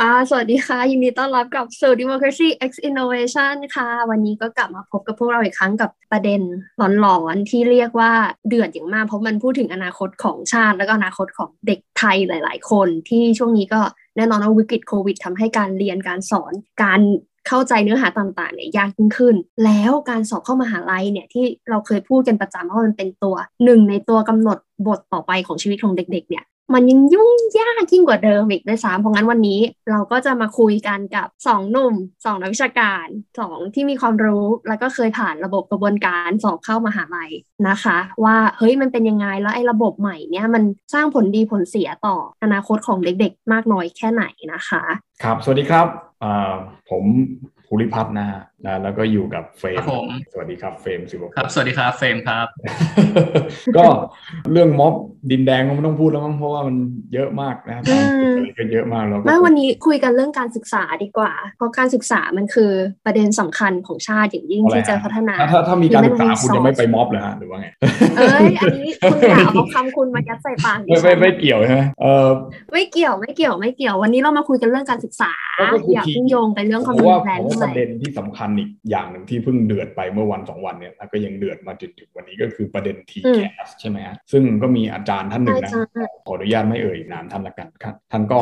ค่ะ สวัสดีค่ะ ยินดีต้อนรับกับสู่ Democracy X Innovation ค่ะ วันนี้ก็กลับมาพบกับพวกเราอีกครั้งกับประเด็นหลอนๆ ที่เรียกว่าเดือดอย่างมาก เพราะมันพูดถึงอนาคตของชาติ และก็อนาคตของเด็กไทยหลาย ๆ คน ที่ช่วงนี้ก็แน่นอนว่าวิกฤตโควิดทำให้การเรียนการสอนการ เข้าใจเนื้อหาต่างๆเนี่ยยากยิ่งขึ้น แล้วการสอบเข้ามหาลัยเนี่ยที่เราเคยพูดกันประจำว่ามันเป็นตัวหนึ่งในตัวกำหนดบทต่อไปของชีวิตของเด็ก ๆ เนี่ยมันยังยุ่งยากยิ่งกว่าเดิมอีกด้วยซ้ำเพราะงั้นวันนี้เราก็จะมาคุยกันกับสองหนุ่มสองนักวิชาการสองที่มีความรู้แล้วก็เคยผ่านระบบกระบวนการสอบเข้ามหาลัยนะคะ ว่าเฮ้ยมันเป็นยังไงแล้วไอ้ระบบใหม่เนี่ยมันสร้างผลดีผลเสียต่ออนาคตของเด็กๆ มากน้อยแค่ไหนนะคะ ครับ สวัสดีครับผมภูริพัฒน์นะฮะนะแล้วก็อยู่กับเฟรมสวัสดีครับเฟรมสิบครับ สวัสดีครับเฟรมครับ ก็เรื่องม็อบดินแดงก็ไม่ต้องพูดแล้วมั้งเพราะว่ามันเยอะมากนะอะไรก็เยอะมากแล้วไม่วันนี้คุยกันเรื่องการศึกษาดีกว่า เพราะการศึกษามันคือประเด็นสำคัญของชาติอย่างยิ่งที่จะพัฒนา ถ้าถ้ามีการศึกษาคุณจะไม่ไปม็อบเลยฮะหรือว่าไงเอ้ยอันนี้คุณอย่าเอาคำคุณมายัดใส่ปากไม่ไม่ไม่เกี่ยวใช่ไหมเออไม่เกี่ยวไม่เกี่ยวไม่เกี่ยววันนี้เรามาคุยกันเรื่องการศึกษา อย่าพิ่งโยงไปเรื่องความรุนแรงประเด็นที่สำคัญอีกอย่างหนึ่งที่เพิ่งเดือดไปเมื่อวันสองวันเนี่ยแล้วก็ยังเดือดมาจนถึงวันนี้ก็คือประเด็นทีแคสใช่ไหมฮะซึ่งก็มีอาจารย์ท่านหนึ่งนะขออนุญาตไม่เอ่ยนามท่านละกันครับท่านก็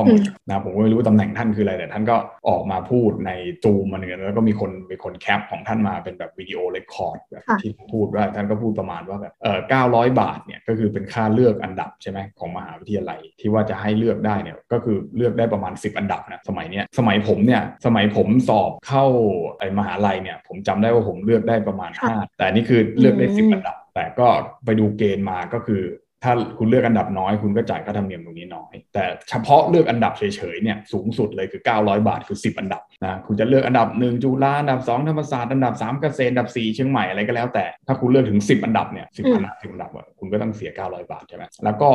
นะผมก็ไม่รู้ตำแหน่งท่านคืออะไรแต่ท่านก็ออกมาพูดในจูมมาเนือแล้วก็มีคนมีคนแคปของท่านมาเป็นแบบวิดีโอเรคคอร์ดแบบที่พูดว่าท่านก็พูดประมาณว่าแบบเออเก้าร้อยบาทเนี่ยก็คือเป็นค่าเลือกอันดับใช่ไหมของมหาวิทยาลัยที่ว่าจะให้เลือกได้เนี่ยก็คือเลือกได้ประมาณ 10 อันดับนะสมัยเนี้ยสมัยผมเนี่ยสมัยผมสอบเข้าไอ้มหาลัยเนี่ยผมจำได้ว่าผมเลือกได้ประมาณ 5 แต่นี่คือเลือกได้สิบอันดับ แต่ก็ไปดูเกณฑ์มาก็คือถ้าคุณเลือกอันดับน้อยคุณก็จ่ายค่าธรรมเนียมตรงนี้น้อย แต่เฉพาะเลือกอันดับเฉยๆเนี่ยสูงสุดเลยคือ 900 บาทคือ 10 อันดับนะคุณจะเลือกอันดับ1จุฬาอันดับ2ธรรมศาสตร์อันดับ3เกษตรอันดับ4เชียงใหม่อะไรก็แล้วแต่ถ้าคุณเลือกถึง10อันดับเนี่ยสิบอันดับสิบอันดับคุณก็ต้องเสีย900บาทใช่ไหมแล้วก็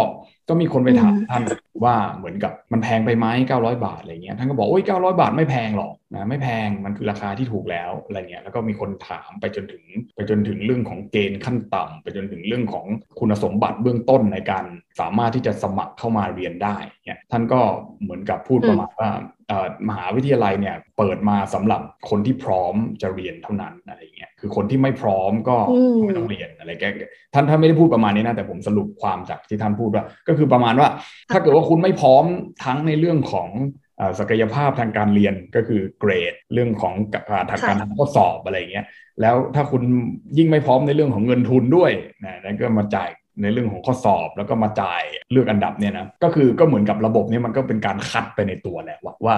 ก็มีคนไปถามท่านว่าเหมือนกับมันแพงไปไหม900บาทอะไรเงี้ยท่านก็บอกโอ้ย900บาทไม่แพงหรอกนะไม่แพงมันคือราคาที่ถูกแล้วอะไรเงี้ยแล้วก็มีคนถามไปจนถึงไปจนถึงเรื่องของเกณฑ์ขั้นต่ำไปจนถึงเรื่องของคุณสมบัติเบื้องต้นในการสามารถที่จะสมัครเข้ามาเรียนได้เนี่ยท่านก็เหมือนกับพูดประมาณว่า มหาวิทยาลัยเนี่ยเปิดมาสำหรับคนที่พร้อมจะเรียนเท่านั้นอะไรเงี้ยคือคนที่ไม่พร้อมก็ไม่ต้องเรียนอะไรแกท่านท่านไม่ได้พูดประมาณนี้นะแต่ผมสรุปความจากที่ท่านพูดว่า ก็คือประมาณว่า ถ้าเกิดว่าคุณไม่พร้อมทั้งในเรื่องของศักยภาพทางการเรียนก็คือเกรด เรื่องของทางการทำข้อสอบอะไรเงี้ยแล้วถ้าคุณยิ่งไม่พร้อมในเรื่องของเงินทุนด้วยนะนั่นก็มาจ่าย ในเรื่องของข้อสอบแล้วก็มาจ่ายเลือกอันดับเนี่ยนะก็คือก็เหมือนกับระบบนี้มันก็เป็นการคัดไปในตัวแหละว่าว่า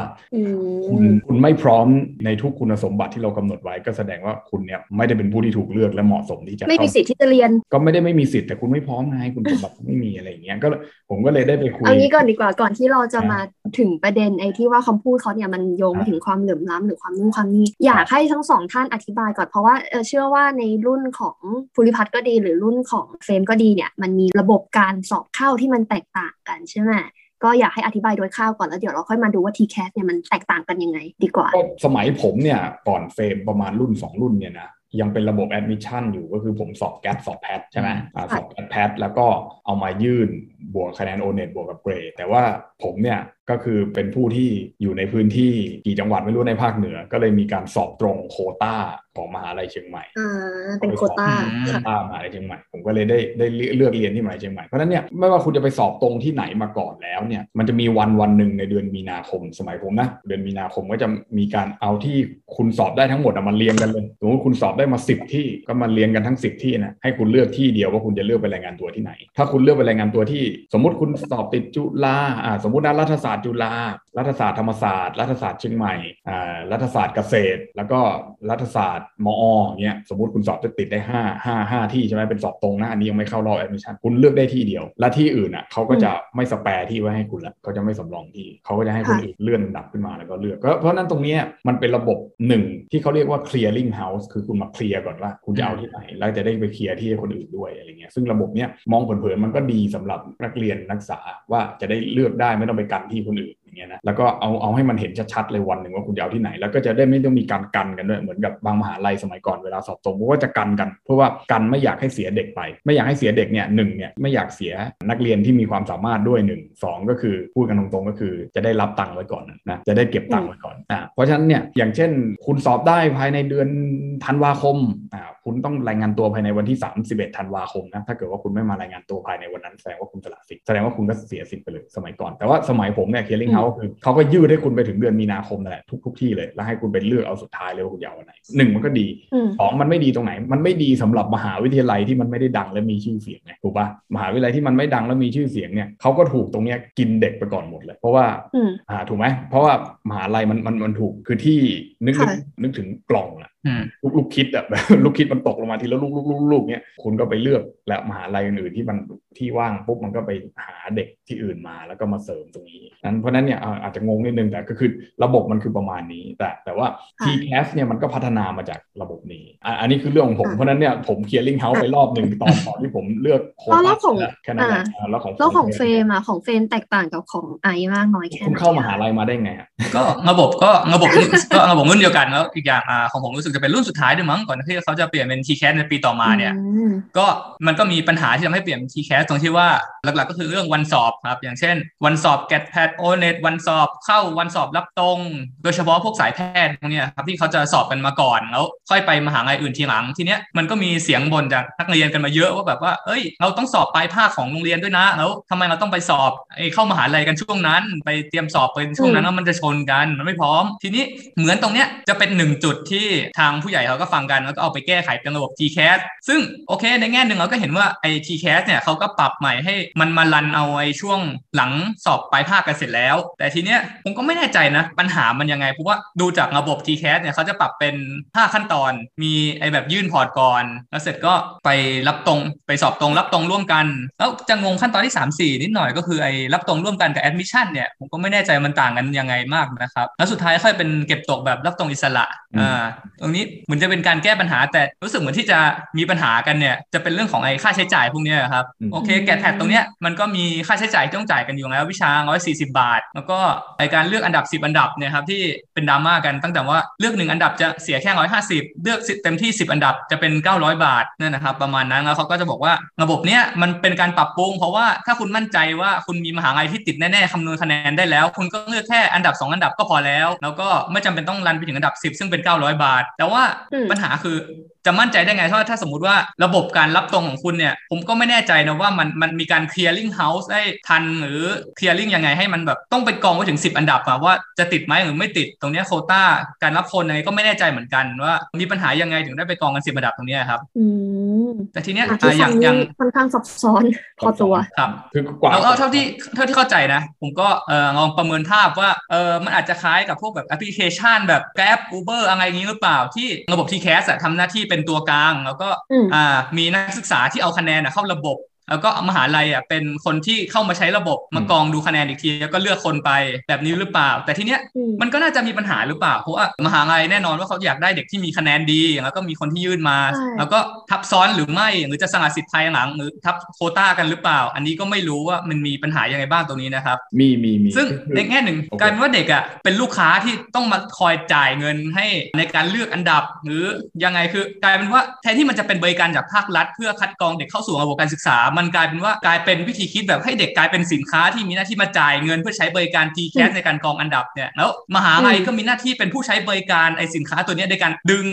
คุณคุณไม่พร้อมในทุกคุณสมบัติที่เรากำหนดไว้ก็แสดงว่าคุณเนี่ยไม่ได้เป็นผู้ที่ถูกเลือกและเหมาะสมที่จะไม่มีสิทธิ์ที่จะเรียน ก็ไม่ได้ไม่มีสิทธิ์แต่คุณไม่พร้อมไงคุณสมบัติไม่มีอะไรอย่างเงี้ยก็ผมก็เลยได้ไปคุยเอางี้ก่อนดีกว่าก่อนที่เราจะมาถึงประเด็นไอ้ที่ว่าคำพูดเขาเนี่ยมันโยงมาถึงความเหลื่อมล้ำหรือความนู่นความนี้อยากให้ทั้งสองท่านอธิบายก่อนเพราะว่าเชื่อว่าในรุ่นของภูริพัฒน์ก็ดีหรือรุ่นของเฟรมก็ดีเนี่ยมันมีระบบการสอบเข้าที่มันแตกต่างกันใช่ไหมก็อยากให้อธิบายโดยคร่าวก่อนแล้วเดี๋ยวเราค่อยมาดูว่า TCAS เนี่ยมันแตกต่างกันยังไง คือว่าสมัยผมเนี่ยก่อนเฟรมประมาณรุ่น 2 รุ่นเนี่ยนะยังเป็นระบบแอดมิชชั่นอยู่ก็คือผมสอบ GAT สอบ PAT ใช่ไหมสอบ GAT PAT แล้วก็เอามายื่น บวกคะแนนโอเน็ตบวกกับเกรดแต่ว่าผมเนี่ยก็คือเป็นผู้ที่อยู่ในพื้นที่กี่จังหวัดไม่รู้ในภาคเหนือ ก็เลยมีการสอบตรงโคต้าของมหาลัยเชียงใหม่อ่าเป็นโคต้าโคต้ามหาลัยเชียงใหม่ ผมก็เลยได้ได้เลือกเรียนที่มหาลัยเชียงใหม่เพราะนั้นเนี่ยไม่ว่าคุณจะไปสอบตรงที่ไหนมาก่อนแล้วเนี่ยมันจะมีวันวันหนึ่งในเดือนมีนาคมสมัยผมนะเดือนมีนาคมก็จะมีการเอาที่คุณสอบได้ทั้งหมดมาเรียงกันเลยสมมติคุณสอบได้มา 10 ที่ก็มาเรียงกันทั้ง 10 ที่นะให้คุณเลือกที่เดียวว่าคุณจะเลือกไปรายงานตัวที่ไหน ถ้าคุณเลือกไปรายงานตัวที่สมมติคุณสอบติดจุฬาอ่าสมมตินักรัฐศาสตร์จุฬา รัฐศาสตร์ธรรมศาสตร์รัฐศาสตร์เชียงใหม่อ่ารัฐศาสตร์เกษตร แล้วก็รัฐศาสตร์มอเงี้ยสมมติคุณสอบจะติดได้ห้าห้าห้าที่ใช่ไหมเป็นสอบตรงนะอันนี้ยังไม่เข้ารอบแอดมิชชั่นคุณเลือกได้ที่เดียว และที่อื่นอะเขาก็จะไม่ spare ที่ไว้ให้คุณละเขาจะไม่สำรองที่เขาก็จะให้คนอื่นเลื่อนดับขึ้นมาแล้วก็เลือกเพราะนั้นตรงนี้มันเป็นระบบหนึ่งที่เขาเรียกว่า clearing house คือคุณมาเคลียร์ก่อนว่าคุณจะเอาที่ไหนแล้วจะได้ไปเคลียร์ที่คนอื่นด้วยอะไรเงี้ยซึ่งระบบเนี้ยมองเผินๆมันก็ดีสำหรับนักเรียนนักศึกษาว่าจะได้เลือกได้ไม่ต้องไปกันที่คนอื่นอย่าง เงี้ยนะแล้วก็เอาเอาให้มันเห็นชัดๆเลยวันหนึ่งว่าคุณจะเอาที่ไหน แล้วก็จะได้ไม่ต้องมีการกันกันด้วยเหมือนกับบางมหาลัยสมัยก่อนเวลาสอบตรงก็จะกันกัน เพราะว่ากันไม่อยากให้เสียเด็กไป ไม่อยากให้เสียเด็กเนี่ยหนึ่งเนี่ยไม่อยากเสียนักเรียนที่มีความสามารถด้วยหนึ่งสองก็คือพูดกันตรงๆก็คือจะได้รับตังค์ไว้ก่อนนะจะได้เก็บตังค์ไว้ก่อนอ่าเพราะฉะนั้นเนี่ยอย่างเช่น คุณสอบได้ภายในเดือนธันวาคมอ่าคุณต้องรายงานตัวภายในวันที่ 31ธันวาคมนะถ้าเกิดว่าคุณไม่มารายงานตัวภายในวันนั้นแสดงว่าคุณสละสิทธิ์แสดงว่าคุณก็เสียสิทธิ์ไปเลยสมัยก่อนแต่ว่าสมัยผมเนี่ยเคลลิงเฮาส์คือเขาก็ยืดให้คุณไปถึงเดือนมีนาคมนั่นแหละทุกทุกที่เลย แล้วให้คุณไปเลือกเอาสุดท้ายเลยว่าคุณจะเอาวันไหนหนึ่งมันก็ดีสองมันไม่ดีตรงไหน มันไม่ดีสำหรับมหาวิทยาลัยที่มันไม่ได้ดังและมีชื่อเสียงไงถูกปะมหาวิทยาลัยที่มันไม่ดังและมีชื่อเสียงเนี่ยเขาก็ถูกตรงเนี้ยกินเด็กไปก่อนหมดเลย เพราะว่าอ่าถูกไหมเพราะว่ามหาลัยมันมันมันถูกคือที่นึกนึกถึงกล่องอะลูกลูกคิดอะแบบลูกคิดมันตกลงมาทีละลูกลูกลูกลูกเนี้ยคุณก็ไปเลือกและมหาลัยอื่นๆที่มันที่ว่างปุ๊บมันก็ไปหาเด็กที่อื่นมาแล้วก็มาเสริมตรงนี้นั้นเพราะนั้นเนี่ยอาจจะงงนิดนึงแต่ก็คือระบบมันคือประมาณนี้ แต่แต่ว่า TCAS เนี่ยมันก็พัฒนามาจากระบบนี้ อันนี้คือเรื่องของผมเพราะนั้นเนี่ยผมเคลียร์ลิงเฮาส์ไปรอบหนึ่งตอนตอนที่ผมเลือกโค้ดแล้วของแค่นั้นแหละแล้วของแล้วของเฟรมอะของเฟรมแตกต่างกับของไอมากน้อยแค่ไหนคุณเข้ามหาลัยมาได้ไงก็ระบบก็ระบบก็ระบบรุ่นเดียวกันแล้วอีกอย่างของผมรู้สึกจะเป็นรุ่นสุดท้ายด้วยมั้งก่อนที่เขาจะเปลี่ยนเป็น TCAS ในปีต่อมาเนี่ยก็มันก็มีปัญหาที่ทำให้เปลี่ยน TCAS ตรงที่ว่าหลักๆก็คือเรื่องวันสอบครับอย่างเช่น วันสอบ get pad o n e t วันสอบเข้าวันสอบรับตรง โดยเฉพาะพวกสายแพทย์พวกนี้ครับที่เขาจะสอบกันมาก่อนแล้วค่อยไปมหาลัยอื่นทีหลัง ทีเนี้ยมันก็มีเสียงบ่นจากนักเรียนกันมาเยอะว่าแบบว่าเอ้ย เราต้องสอบปลายภาคของโรงเรียนด้วยนะแล้วทำไมเราต้องไปสอบไอเข้ามหาลัยกันช่วงนั้น ไปเตรียมสอบเป็นช่วงนั้นแล้วมันจะชนกันมันไม่พร้อม ทีนี้เหมือนตรงเนี้ยจะเป็นหนึ่งจุดที่ทางผู้ใหญ่เขาก็ฟังกันแล้วก็เอาไปแก้ไขเป็นระบบ TCAS ซึ่งโอเค ในแง่หนึ่งเราก็เห็นว่าไอ้ TCAS เนี่ยเขาก็ปรับใหม่ให้มันมา run เอาไอ้ช่วงหลังสอบปลายภาคกันเสร็จแล้วแต่ทีเนี้ยผมก็ไม่แน่ใจนะปัญหามันยังไงเพราะว่าดูจากระบบ TCAS เนี่ยเขาจะปรับเป็น 5 ขั้นตอน มีไอ้แบบยื่น port ก่อน แล้วเสร็จก็ไปรับตรงไปสอบตรงรับตรงร่วมกัน แล้วจะงงขั้นตอนที่ 3 4 นิดหน่อยก็คือไอ้รับตรงร่วมกันกับแอดมิชชั่นเนี่ยผมก็ไม่แน่ใจมันต่างกันยังไงมากนะครับ แล้วสุดท้ายค่อยเป็นเก็บตกแบบรับตรงอิสระอ่าตรงนี้เหมือนจะเป็นการแก้ปัญหาแต่รู้สึกเหมือนที่จะมีปัญหากันเนี่ยจะเป็นเรื่องของไอ้ค่าใช้จ่ายพวกนี้ครับโอเคแกะแพดตรงเนี้ยมันก็มีค่าใช้จ่ายที่ต้องจ่ายกันอยู่แล้ววิชา140 บาทแล้วก็ไอการเลือกอันดับ 10 อันดับเนี่ยครับที่เป็นดราม่ากันตั้งแต่ว่าเลือกหนึ่งอันดับจะเสียแค่150 เลือกเต็มที่ 10 อันดับจะเป็น 900 บาทนั่นนะครับประมาณนั้นแล้วเขาก็จะบอกว่าระบบเนี้ยมันเป็นการปรับปรุง เพราะว่าถ้าคุณมั่นใจว่าคุณมีมหาลัยที่ติดแน่ๆคำนวณคะแนนได้แล้ว คุณก็เลือกแค่อันดับ 2 อันดับก็พอแล้ว แล้วก็ไม่จำเป็นต้องรันไปถึงอันดับ 10 ซึ่งเป็น 900 บาท แต่ว่าปัญหาคือ จะมั่นใจได้ไงถ้าถ้าสมมติว่าระบบการรับตรงของคุณเนี่ย ผมก็ไม่แน่ใจนะว่ามันมันมีการ clearing house ได้ทันหรือ clearing ยังไงให้มันแบบต้องไปกองไว้ถึง 10 อันดับอะว่าจะติดไหมหรือไม่ติดตรงนี้โคต้าการรับคนอะไรก็ไม่แน่ใจเหมือนกันว่ามีปัญหายังไงถึงได้ไปกองกัน10อันดับตรงนี้ครับ แต่ทีเนี้ยอย่างอย่างค่อนข้างซับซ้อนพอตัวครับคือกว่าแล้วเท่าที่เท่าที่เข้าใจนะ ผมก็เออลองประเมินภาพว่าเออมันอาจจะคล้ายกับพวกแบบแอปพลิเคชัน แบบ Grab Uber อะไรอย่างนี้หรือเปล่าที่ระบบ TCAS ทำหน้าที่เป็นตัวกลาง แล้วก็อ่ามีนักศึกษาที่เอาคะแนนเข้าระบบ แล้วก็มหาลัยอะเป็นคนที่เข้ามาใช้ระบบมากองดูคะแนนอีกที แล้วก็เลือกคนไปแบบนี้หรือเปล่า แต่ทีเนี้ยมันก็น่าจะมีปัญหาหรือเปล่าเพราะว่ามหาลัยแน่นอนว่าเขาอยากได้เด็กที่มีคะแนนดี แล้วก็มีคนที่ยื่นมา แล้วก็ทับซ้อนหรือไม่หรือจะสละสิทธิ์ภายหลังหรือทับโคต้ากันหรือเปล่า อันนี้ก็ไม่รู้ว่ามันมีปัญหายังไงบ้างตรงนี้นะครับ มีมีมีซึ่งในแง่หนึ่งกลายเป็นว่าเด็กอะเป็นลูกค้าที่ต้องมาคอยจ่ายเงินให้ในการเลือกอันดับ หรือยังไงคือกลายเป็นว่าแทนที่มันจะเป็นบริการจากภาครัฐ เพื่อคัดกรองเด็กเข้าสู่ระบบการศึกษามันกลายเป็นว่ากลายเป็นวิธีคิดแบบให้เด็กกลายเป็นสินค้าที่มีหน้าที่มาจ่ายเงินเพื่อใช้บริการ t c a s ในการกองอันดับเนี่ยแล้วมหาลัยก็มีหน้าที่เป็นผู้ใช้บริการไอสินค้าตัวนี้ในการดึง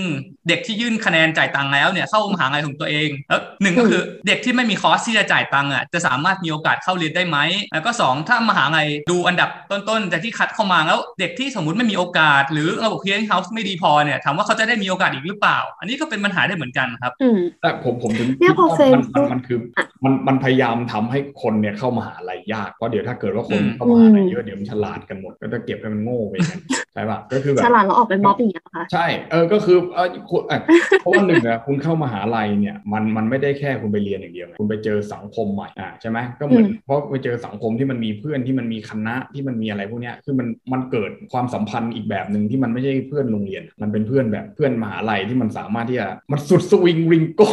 เด็กที่ยื่นคะแนนจ่ายตังค์แล้วเนี่ยเข้ามหาลัยของตัวเองแล้วหนึ่งก็คือเด็กที่ไม่มีคอร์สที่จะจ่ายตังค์อะจะสามารถมีโอกาสเข้าเรียนได้ไหมแล้วก็ 2 ถ้ามหาลัยดูอันดับต้นๆแต่ที่คัดเข้ามาแล้วเด็กที่สมมติไม่มีโอกาส หรือระบบ clearing house ไม่ดีพอเนี่ยถามว่าเขาจะได้มีโอกาสอีกหรือเปล่า อันนี้ก็เป็นปัญหาได้เหมือนกันครับแต่ผมผมถึงเนี่ยพอเฟมันมันคือมันมันพยายามทำให้คนเนี่ยเข้ามหาลัยยากเพราะเดี๋ยวถ้าเกิดว่าคนเข้ามหาลัยเยอะเดี๋ยวมันฉลาดกันหมดก็จะเก็บให้มันโง่ไปกันใช่ปะก็คือแบบฉลาดแล้วออกเป็นม็อบอย่างเงี้ยค่ะใช่เออก็คือเออเพราะว่าหนึ่งอะคุณเข้ามหาลัยเนี่ยมันมันไม่ได้แค่คุณไปเรียนอย่างเดียวคุณไปเจอสังคมใหม่อ่าใช่ไหมก็เหมือนเพราะไปเจอสังคมที่มันมีเพื่อนที่มันมีคณะที่มันมีอะไรพวกเนี้ยคือมันมันเกิดความสัมพันธ์อีกแบบหนึ่งที่มันไม่ใช่เพื่อนโรงเรียน มันเป็นเพื่อนแบบเพื่อนมหาลัยที่มันสามารถที่จะมันสุดสวิงริงโก้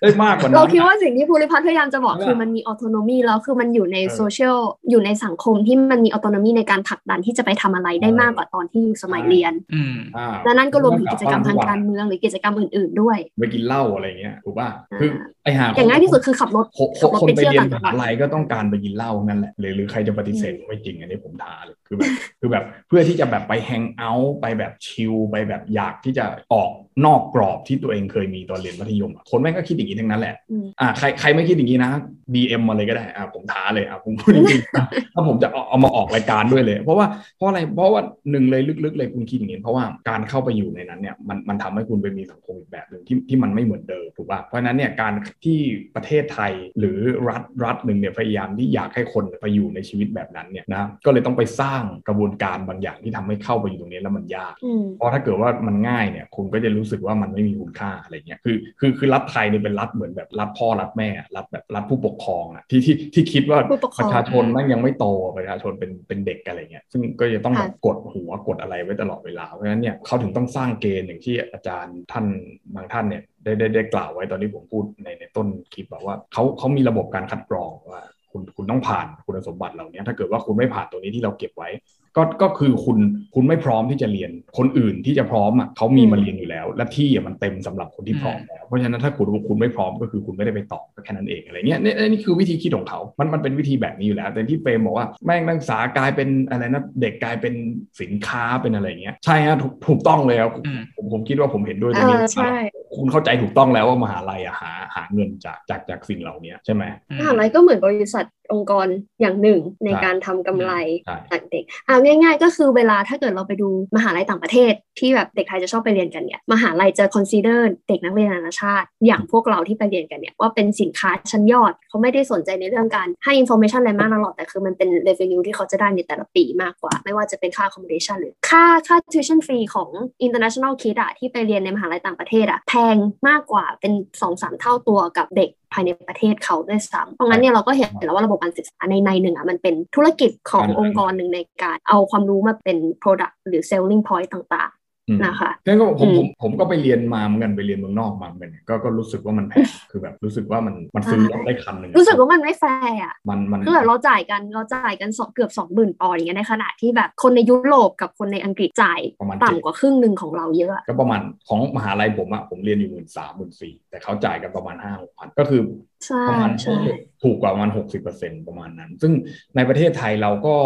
ได้มากกว่านั้นเราคิดว่าสิ่งที่ภูริพัฒน์พยายามจะบอกคือมันมีออโตโนมีแล้วคือมันอยู่ในโซเชียลอยู่ในสังคมที่มันมีออโตโนมีในการผลักดันที่จะไปทำอะไรได้มากกว่าตอนที่อยู่สมัยเรียนอืมอ่าและนั่นก็รวมถึงกิจกรรมทางการเมืองหรือกิจกรรมอื่น ๆด้วยไปกินเหล้าอะไรเงี้ยถูกป่ะคือ ไอหาอย่างง่ายที่สุดคือขับรถคนขับรถคนไปไปเที่ยวเรียนต่างมจังหวัดหาลัยก็ต้องการไปกินเหล้านั่นแหละหรือหรือใครจะปฏิเสธไม่จริงอันนี้ผมท้าเลยคือแบบคือแบบเพื่อที่จะแบบไปแฮงเอาท์ไปแบบชิลไปแบบอยากที่จะออกนอกกรอบที่ตัวเองเคยมีตอนเรียนมัธยมอะคนแม่งก็คิดอย่างนี้ทั้งนั้นแหละอืมอ่าใครใครไม่คิดอย่างนี้นะ DM มาเลยก็ได้อ่าผมท้าเลยอ่าผมพูดจริงๆนะถ้าผมจะเอาเอามาออกรายการด้วยเลย เพราะว่าเพราะอะไรเพราะว่าหนึ่งเลยลึกๆเลยคุณคิดอย่างนี้เพราะว่าการเข้าไปอยู่ในนั้นเนี่ยมันมันทำให้คุณไปมีสังคมอีกแบบหนึ่งที่ที่มันไม่เหมือนเดิมถูกป่ะเพราะฉะนั้นเนี่ยการที่ประเทศไทยหรือรัฐรัฐหนึ่งเนี่ยพยายามที่อยากให้คนไปอยู่ในชีวิตแบบนั้นเนี่ยนะก็เลยต้องไปสร้างกระบวนการบางอย่างที่ทำให้เข้าไปอยู่ตรงนี้แล้วมันยากอืมเพราะถ้าเกิดว่ามันง่ายเนี่ยคุณก็จะรู้สึกว่ามันไม่มีคุณค่าอะไรเงี้ยคือคือคือรัฐไทยเนี่ยเป็นรัฐเหมือนแบบรัฐพ่อรัฐแม่รัฐแบบรัฐผู้ปกครองอะที่ที่ที่คิดว่าผู้ปกครปองระชาชนแมันยังไม่โตประชาชนเป็นเป็นเด็กอะไรเงี้ยซึ่งก็จะต้องแบบค่ะกดหัวกดอะไรไว้ตลอดเวลาเพราะฉะนั้นเนี่ยเขาถึงต้องสร้างเกณฑ์อย่างที่อาจารย์ท่านบางท่านเนี่ย ได้ได้ได้กล่าวไว้ตอนที่ผมพูดในในต้นคลิปบอกว่าเขาเขามีระบบการคัดกรองว่าคุณคุณต้องผ่านคุณสมบัติเหล่านี้ถ้าเกิดว่าคุณไม่ผ่านตัวนี้ที่เราเก็บไว้ ก็ก็คือคุณคุณไม่พร้อมที่จะเรียนคนอื่นที่จะพร้อมอะเขามีมาเรียนอยู่แล้ว และที่อะมันเต็มสำหรับคนที่พร้อมแล้วเพราะฉะนั้นถ้าคุณคุณไม่พร้อมก็คือคุณไม่ได้ไปต่อก็แค่นั้นเองอะไรเงี้ยนี่นี่คือวิธีคิดของเขา มันมันเป็นวิธีแบบนี้อยู่แล้ว แต่ที่เฟรมบอกว่าแม่งนักศึกษากลายเป็นอะไรนะเด็กกลายเป็นสินค้าเป็นอะไรเงี้ยใช่ฮะถูกถูกต้องเลยครับอืมผมผมคิดว่าผมเห็นด้วยตเอรงนี้อใช่ คุณเข้าใจถูกต้องแล้วว่ามหาลัยอะหาหาเงินจากจากจากสิ่งเหล่านี้ใช่ไหมอืมหาลัยก็เหมือนบริษัทองค์กรอย่างหนึ่งในใช่การทำกำไรใช่จากเด็กอ่าง่าย ๆ ก็คือเวลาถ้าเกิดเราไปดูมหาลัยต่างประเทศ ที่แบบเด็กไทยจะชอบไปเรียนกันเนี่ยมหาลัยจะ consider เด็กนักเรียนนานาชาติ อย่างพวกเราที่ไปเรียนกันเนี่ยว่าเป็นสินค้าชั้นยอดเขาไม่ได้สนใจในเรื่องการให้ information อะไรมากนักหรอกแต่คือมันเป็น revenue ที่เขาจะได้ในแต่ละปีมากกว่า ไม่ว่าจะเป็นค่า accommodation หรือค่าค่า tuition fee ของ international kid อะที่ไปเรียนในมหาลัยต่างประเทศอะแพงมากกว่าเป็นสองสามเท่าตัวกับเด็ก ภายในประเทศเขาด้วยซ้ำเพราะงั้นเนี่ยเราก็เห็นแล้วว่าระบบการศึกษาในในหนึ่งอะมันเป็นธุรกิจของการองค์กรหนึ่งในการเอาความรู้มาเป็น product หรือ selling point ต่างอืมๆ นะคะงั้นก็ผมอืมผมผมก็ไปเรียนมาเหมือนกันไปเรียนเมืองนอกมาเหมือนกันก็ก็รู้สึกว่ามันแพงคือแบบรู้สึกว่ามันมันซื้อรถได้คันหนึ่งรู้สึกว่ามันไม่แฟร์อะมันมันคือแบบเราจ่ายกันเราจ่ายกันสองเกือบสองหมื่นปอนด์อย่างเงี้ยในขณะที่แบบคนในยุโรปกับคนในอังกฤษจ่ายประมาณต่ำกว่าครึ่งหนึ่งของเราเยอะอะก็ประมาณของมหาลัยผมอะผมเรียนอยู่หมื่นสามหมื่นสี่แต่เขาจ่ายกันประมาณห้าหกพันก็คือใช่ประมาณใช่ถูกกว่าประมาณหกสิบเปอร์เซ็นประมาณนั้น ซึ่งในประเทศไทยเราก็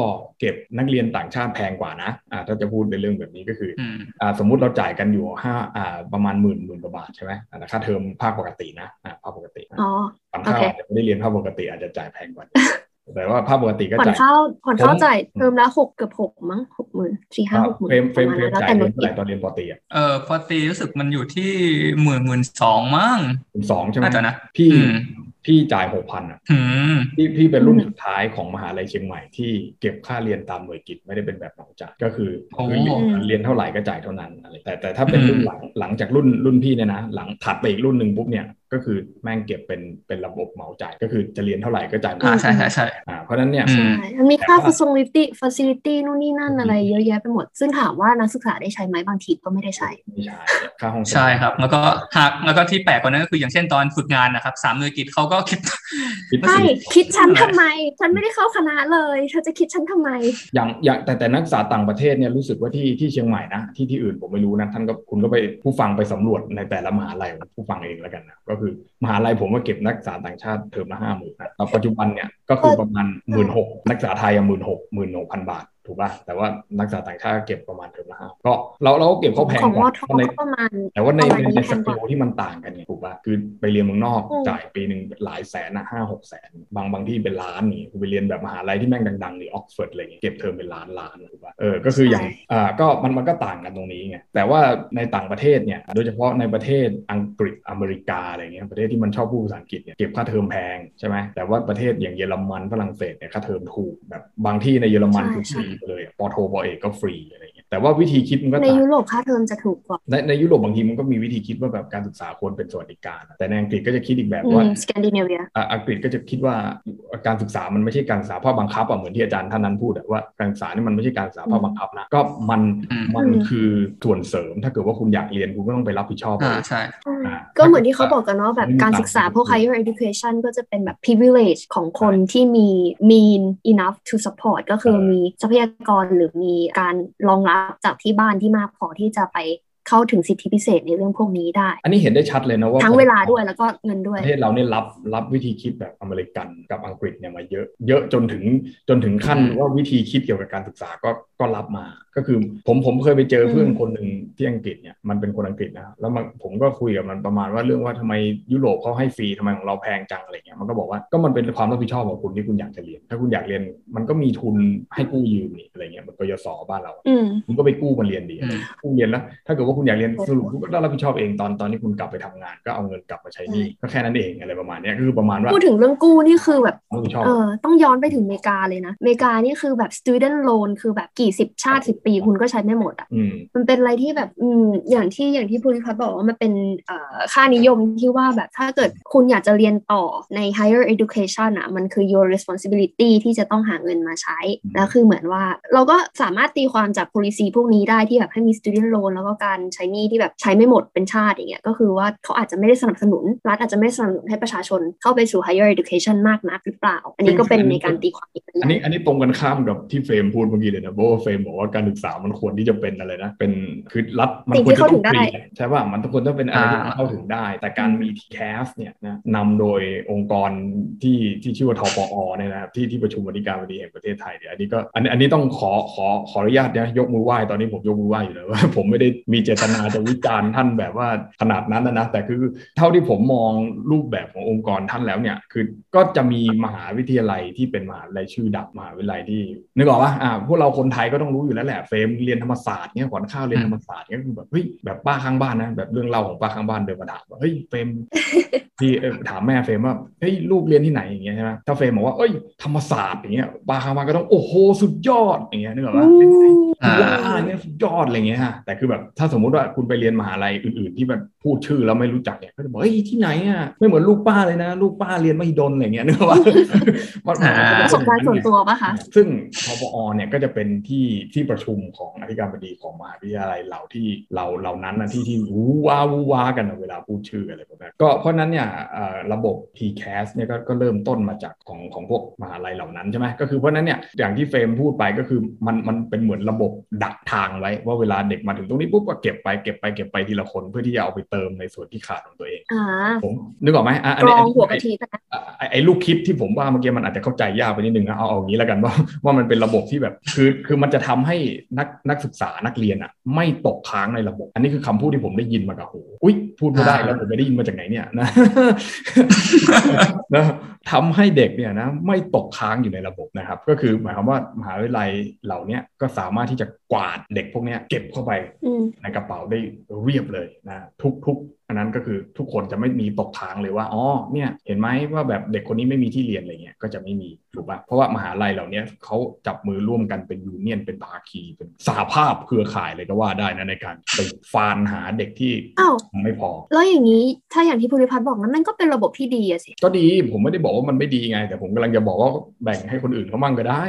เก็บนักเรียนต่างชาติแพงกว่านะอ่าถ้าจะพูดในเรื่องแบบนี้ก็คืออืมอ่าสมมุติเราจ่ายกันอยู่ห้าอ่าประมาณหมื่นหมื่นกว่าบาทใช่ไหมอ่าค่าเทอมภาคปกตินะอ่าภาคปกติอ๋อบางข้าวโอเคอาจจะไม่ได้เรียนภาคปกติอาจจะจ่ายแพงกว่าแต่ว่าภาคปกติก็ผ่อนจ่ายเข้าผ่อนเข้าผมจ่ายเทอมละหกเกือบหกมั้งหกหมื่นสี่ห้าหกหมื่นเฟรมเฟรมประเฟรมาณมนั้นแล้วจ่ายแต่หเรีน่ยวนยเท่าไหร่ตอนเรียนปอตรีอะเออพอตีรู้สึกมันอยู่ที่หมื่นหมื่นสองมั้งเป็นสองใช่ไหมน่าจะนะพี่อืม พี่จ่ายหกพันอะอืมพี่พี่เป็นรุ่นสุดท้ายของมหาลัยเชียงใหม่ที่เก็บค่าเรียนตามหน่วยกิจไม่ได้เป็นแบบเหมาจ่ายก็คือโอ้คือเรียนเรียนเท่าไหร่ก็จ่ายเท่านั้นอะไรแต่แต่ถ้าเป็นอืมรุ่นหลังหลังจากรุ่นรุ่นพี่เนี่ยนะ หลังถัดไปอีกรุ่นหนึ่งปุ๊บเนี่ยก็คือแม่งเก็บเป็นเป็นระบบเหมาจ่ายก็คือจะเรียนเท่าไหร่ก็จ่ายหมดอ่าใช่ใช่ใช่อ่าเพราะฉะนั้นเนี่ยอืมใช่มันมีค่าแต่ว่า facility facility นู่นนี่นั่นอะไรเยอะแยะไปหมด ซึ่งถามว่านักศึกษาได้ใช้ไหมบางทีก็ไม่ได้ใช้ไม่ใช่ค่าห้องใช่ครับ แล้วก็หากแล้วก็ที่แปลกกว่านั้นก็คืออย่างเช่นตอนฝึกงานนะครับสามหน่วยกิจเขาก็คิดคิดใช่สิคิดฉันทำไม ฉันไม่ได้เข้าคณะเลยเธอจะคิดฉันทำไม อย่างอย่างแต่แต่นักศึกษาต่างประเทศเนี่ยรู้สึกว่าที่ที่เชียงใหม่นะที่ที่อื่นผมไม่รู้นะท่านก็คุณก็ไปผู้ฟังไปสำรวจในแต่ละมหาลัยผู้ฟังเองแล้วกันนะก็คือมหาลัยผมว่าเก็บนักศึกษาต่างชาติเทอมละห้าหมื่นนะปัจจุบันเนี่ยก็คือประมาณหมื่นหกนักศึกษาไทยหมื่นหกหมื่นหกพันบาท ถูกป่ะแต่ว่านักศึกษาต่างชาติเก็บประมาณเทอมละห้าก็เราเราก็เก็บเขาแพงของกมอว่าทเพราะในก็ประมาณแต่ว่าในประมาณในนี้ในแพสงกกิว่าลที่มันต่างกันไงถูกป่ะคือไปเรียนเมืองนอกอืมจ่ายปีหนึ่งหลายแสนนะห้าหกแสนบางบางที่เป็นล้านนี่คือไปเรียนแบบมหาลัยที่แม่งดังๆนี่ออกซฟอร์ดอะไรเงี้ยเก็บเทอมเป็นล้านล้านถูกป่ะเออก็คืออย่างอ่าก็มันมันก็ต่างกันตรงนี้ไงแต่ว่าในต่างประเทศเนี่ยโดยเฉพาะในประเทศอังกฤษอเมริกาอะไรเงี้ยประเทศที่มันชอบพูดภาษาอังกฤษเนี่ยเก็บค่าเทอมแพงใช่ไหมแต่ว่าประเทศอย่างเยอรมันฝรั่งเศสเนี่ยค่าเทอมถูกแบบบางที่ในเยอรมันคือฟรีไปเลยอะปอโทปอเอกก็ฟรีอะไรเงี้ย แต่ว่าวิธีคิดมันก็ในต่างยุโรปค่าเทอมจะถูกกว่าในในยุโรปบางทีมันก็มีวิธีคิดว่าแบบการศึกษาควรเป็นสวัสดิการอะแต่ในอังกฤษก็จะคิดอีกแบบอืว่ามสแกนดิเนเวียอะอังกฤษก็จะคิดว่าการศึกษามันไม่ใช่การศึกษาภาคบังคับอะเหมือนที่อาจารย์ท่านนั้นพูดอะว่าการศึกษานี่มันไม่ใช่การศึกษาภาคบังคับนะก็มันอืมมันคือส่วนเสริม ถ้าเกิดว่าคุณอยากเรียนคุณก็ต้องไปรับผิดชอบอ่าเองใช่ใช่ก็เหมือนที่เขาบอกกันเนาะแบบการศึกษาพวก higher education ก็จะเป็นแบบ privilege ของคนที่มี mean enough to support ก็คือมีทรัพยากรหรือมีการรองรับจากที่บ้านที่มากพอที่จะไป เข้าถึงสิทธิพิเศษในเรื่องพวกนี้ได้ อันนี้เห็นได้ชัดเลยนะว่าทั้งเวลาด้วยแล้วก็เงินด้วยประเทศเราเนี่ยรับรับวิธีคิดแบบอเมริกันกับอังกฤษเนี่ยมาเยอะเยอะจนถึงจนถึงขั้นว่าวิธีคิดเกี่ยวกับการศึกษาก็ก็รับมา ก็คือผมผมเคยไปเจอเพื่อนคนหนึ่งที่อังกฤษเนี่ยมันเป็นคนอังกฤษนะแล้วมันผมก็คุยกับมันประมาณว่าเรื่องว่าทำไมยุโรปเขาให้ฟรีทำไมของเราแพงจังอะไรเงี้ยมันก็บอกว่าก็มันเป็นความรับผิดชอบของคุณที่คุณอยากจะเรียน ถ้าคุณอยากเรียนมันก็มีทุนให้กู้ยืมนี่อะไรเงี้ยมันก็ยศบ้านเราอืมคุณก็ไปกู้มาเรียนดีอืมกู้เรียนแล้ว ถ้าเกิดว่าคุณอยากเรียนสรุปคุณก็ต้องรับผิดชอบเองตอนตอนที่คุณกลับไปทำงาน ก็เอาเงินกลับมาใช้หนี้ก็แค่นั้นเองอะไรประมาณเนี้ยก็คือประมาณว่าพูดถึงเรื่องกู้นี่คือแบบรับผิดชอบเออต้องย้อนไปถึงอเมริกาเลยนะอเมริกานี่คือแบบ student loan คือแบบกี่สิบชาติสิบปีคุณก็ใช้ไม่หมดอะอืมมันเป็นอะไรที่แบบอืมอย่างที่อย่างที่ภูริพัฒน์บอกว่ามันเป็นเอ่อค่านิยมที่ว่าแบบถ้าเกิดคุณอยากจะเรียนต่อใน higher education อะมันคือ your responsibility ที่จะต้องหาเงินมาใช้อืมแล้วคือเหมือนว่าเราก็สามารถตีความจาก policy พวกนี้ได้ที่แบบให้มี student loan แล้วก็การใช้หนี้ที่แบบใช้ไม่หมดเป็นชาติอย่างเงี้ยก็คือว่าเขาอาจจะไม่ได้สนับสนุน รัฐอาจจะไม่ได้สนับสนุนให้ประชาชนเข้าไปสู่ higher education มากนักหรือเปล่า อันนี้ก็เป็นในการตีความอีกอันนี้อันนี้ตรงกันข้ามกับที่เฟรมพูดเมื่อกี้เลยนะเพราะว่าเฟรมบอกว่าการศึกษามันควรที่จะเป็นอะไรนะเป็นคือรัฐมันสิ่งควรที่จะเข้าต้ถึองงได้ฟรีใช่ป่ะมันควรต้องเป็นอะไรที่อ่าเข้าถึงได้ แต่การมี TCAS เนี่ยนะนำโดยองค์กรที่ที่ชื่อว่าทปอเนี่ยนะครับที่ที่ประชุมบริการบดีแห่งประเทศไทยเนี่ยอันนี้ก็อันนี้อันนี้ต้องขอขอขออนุญาตนะยกมือไหว้ตอนนี้ผมยกมือไหว้อยู่เลยว่าผมไม่ได้มีเจตนาจะวิจารณ์ท่านแบบว่าขนาดนั้นนะนะ แต่คือเท่าที่ผมมองรูปแบบขององค์กรท่านแล้วเนี่ย คือก็จะมีมหาวิทยาลัยที่เป็นมหาวิทยาลัยชื่อดังมหาวิทยาลัยที่นึกออกปะอ่าพวกเราคนไทยก็ต้องรู้อยู่แล้วแหละเฟรมเรียนธรรมศาสตร์เนี่ยขวัญข้าวเรียนธรรมศาสตร์เนี่ยคือแบบเฮ้ยแบบป้าข้างบ้านนะแบบเรื่องเล่าของป้าข้างบ้านเดินมาถามว่าเฮ้ยเฟรมพี่เอ่อถามแม่เฟรมว่าเฮ้ยลูกเรียนที่ไหนอย่างเงี้ยใช่ไหมถ้าเฟรมบอกว่าเอ้ยธรรมศาสตร์อย่างเงี้ยป้าข้างบ้านก็ต้องโอ้โหสุดยอดอย่างเงี้ยนึกออกปะอ่าว้าเนี่ยสุดยอดอะไรเงี้ยฮะแต่คือแบบถ้าสมมุติว่าคุณไปเรียนมหาลัยอื่น ๆ ที่แบบพูดชื่อแล้วไม่รู้จักเนี่ยก็จะบอกเฮ้ยที่ไหนอะไม่เหมือนลูกป้าเลยนะ ลูกป้าเรียนไม่ดนอะไรเงี้ยนึกออกปะมันมันมันประสบการณ์ส่วนตัวปะคะซึ่งพปอเนี่ยก็จะเป็นที่ที่ประชุมของอธิการบดีของมหาวิทยาลัยเหล่าที่เหล่าเหล่านั้นนะที่ที่วูว้าวูว้ากันอะเวลาพูดชื่ออะไรแบบนั้นก็เพราะฉะนั้นเนี่ยเอ่อระบบ TCAS เนี่ยก็ก็เริ่มต้นมาจากของของพวกมหาลัยเหล่านั้นใช่ไหมก็คือเพราะฉะนั้นเนี่ยอย่างที่เฟรมพูดไปก็คือมันมันเป็นเหมือนระบบดักทางไว้ว่าเวลาเด็กมาถึงตรงนี้ปุ๊บก็เก็บไปเก็บไปเก็บไปทีละคนเพื่อที่จะเอาไปเติมในส่วนที่ขาดของตัวเองอ่าผมนึกออกไหมอะอันกรนี้ออันงนี้หัวกะทินะอะไอ้ไอ้ลูกคิดที่ผมว่าเมื่อกี้มันอาจจะเข้าใจยากไปนิดนึงนะเอาเอาอย่างนี้แล้วกันว่าว่ามันเป็นระบบที่แบบคือคือมันจะทำให้นักนักศึกษานักเรียนอะ ไม่ตกค้างในระบบ อันนี้คือคำพูดที่ผมได้ยินมากับหูอุ้ยพูดไม่ได้แล้วผมไม่ได้ยินมาจากไหนเนี่ยนะนะ ทำให้เด็กเนี่ยนะไม่ตกค้างอยู่ในระบบนะครับ ก็คือหมายความว่ามหาวิทยาลัยเหล่าเนี้ยก็สามารถที่จะกวาดเด็กพวกเนี้ยเก็บเข้าไปอืมในกระเป๋าได้เรียบเลยนะทุกทุก อันนั้นก็คือทุกคนจะไม่มีตกค้างเลยว่าอ๋อเนี่ยเห็นไหมว่าแบบเด็กคนนี้ไม่มีที่เรียนอะไรเงี้ยก็จะไม่มีถูกปะเพราะว่ามหาลัยเหล่านี้เขาจับมือร่วมกันเป็นยูเนียนเป็นภาคีเป็นสหภาพเครือข่ายเลยก็ว่าได้นะในการไปฟานหาเด็กที่อ้าวไม่พอ แล้วอย่างนี้ถ้าอย่างที่ภูริพัฒน์บอกนั้นมันก็เป็นระบบที่ดีอะสิก็ดีผมไม่ได้บอกว่ามันไม่ดีไง แต่ผมกำลังจะบอกว่าแบ่งให้คนอื่นเขามั่งก็ได้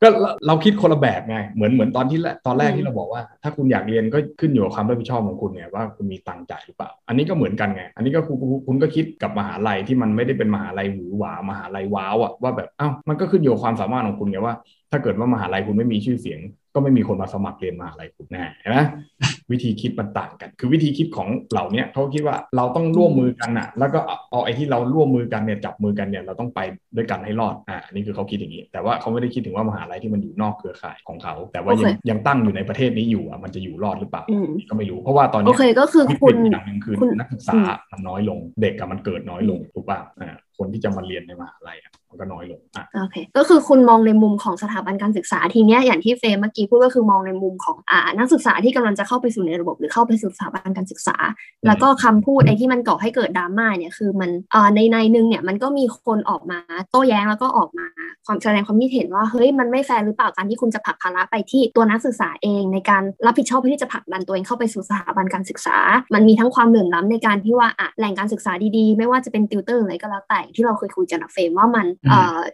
ก็เราเราคิดคนละแบบไงเหมือนเหมือนตอนที่แรกตอนแรกที่เราบอกว่า ถ้าคุณอยากเรียนก็ขึ้นอยู่กับความรับผิดชอบของคุณไงว่าคุณมีตังค์จ่ายหรือเปล่า อันนี้ก็เหมือนกันไง อันนี้ก็คุณคุณคุณก็คิดกับมหาลัยที่มันไม่ได้เป็นมหาลัยหวือหวามหาลัยว้าวอะว่าแบบอ้าวมันก็ขึ้นอยู่กับความสามารถของคุณไงว่า ถ้าเกิดว่ามหาลัยคุณไม่มีชื่อเสียง ก็ไม่มีคนมาสมัครเรียนมหาลัยคุณแน่เห็นไหมวิธีคิดมันต่างกัน คือวิธีคิดของเหล่าเนี้ยเขาคิดว่าเราต้องร่วมมือกันอะ แล้วก็เอาเอาไอ้ที่เราร่วมมือกันเนี่ยจับมือกันเนี่ยเราต้องไปด้วยกันให้รอดอ่าอันนี่คือเขาคิดอย่างนี้ แต่ว่าเขาไม่ได้คิดถึงว่ามหาลัยที่มันอยู่นอกเครือข่ายของเขา แต่ว่ายังโอเคยังตั้งอยู่ในประเทศนี้อยู่อะมันจะอยู่รอดหรือเปล่าอืมก็ไม่รู้เพราะว่าตอนโอเนี้ยเคก็คือวิกคุฤณตอย่างหนึ่งคือคุณนักศึกษามันน้อยลง เด็กกับมันเกิดน้อยลงถูกป่ะอ่าคนที่จะมาเรียนในมหาลัยอะมันก็น้อยลงอะโอเคก็คือคุณมองในมุมของสถาบันการศึกษาทีเนี้ยอย่างที่เฟรมเมื่อกี้พูดก็คือมองในมุมของอ่านักศึกษาที่กำลังจะเข้าไปสู่ในระบบหรือเข้าไปสู่สถาบันการศึกษา แล้วก็คำพูดไอ้ที่มันก่อให้เกิดดราม่าเนี่ยคือมันอ่าในในหนึงเนี่ยมันก็มีคนออกมาโต้แย้งแล้วก็ออกมาความแสดงความคิดเห็นว่าเฮ้ยมันไม่แฟร์หรือเปล่าการที่คุณจะผลักภาระไปที่ตัวนักศึกษาเองในการรับผิดชอบเพื่อที่จะผลักดันตัวเองเข้าไปสู่สถาบันการศึกษา มันมีทั้งความเหลื่อมล้ำในการที่ว่าอะแหล่งการศึกษาดีๆ ไม่ว่าจะเป็นติวเตอร์อะไรก็แล้วแต่ญ่ที่เราเคยคุยกันเฟรมว่ามัน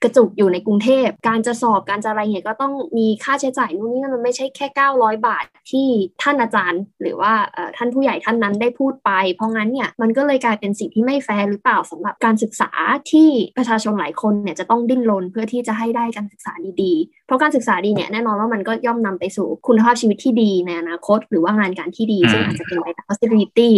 กระจุกอยู่ในกรุงเทพ การจะสอบการจะอะไรเนี่ยก็ต้องมีค่าใช้จ่ายนู่นนี่มันไม่ใช่แค่ 900 บาทที่ท่านอาจารย์ หรือว่าท่านผู้ใหญ่ท่านนั้นได้พูดไป เพราะงั้นเนี่ยมันก็เลยกลายเป็นสิ่งที่ไม่แฟร์หรือเปล่าสำหรับการศึกษาที่ประชาชนหลายคนเนี่ยจะต้องดิ้นรนเพื่อที่จะให้ได้การศึกษาดีๆ เพราะการศึกษาดีเนี่ยแน่นอนว่ามันก็ย่อมนำไปสู่คุณภาพชีวิตที่ดีในอนาคต หรือว่างานการที่ดีซึ่งอาจจะเป็นไปตาม possibility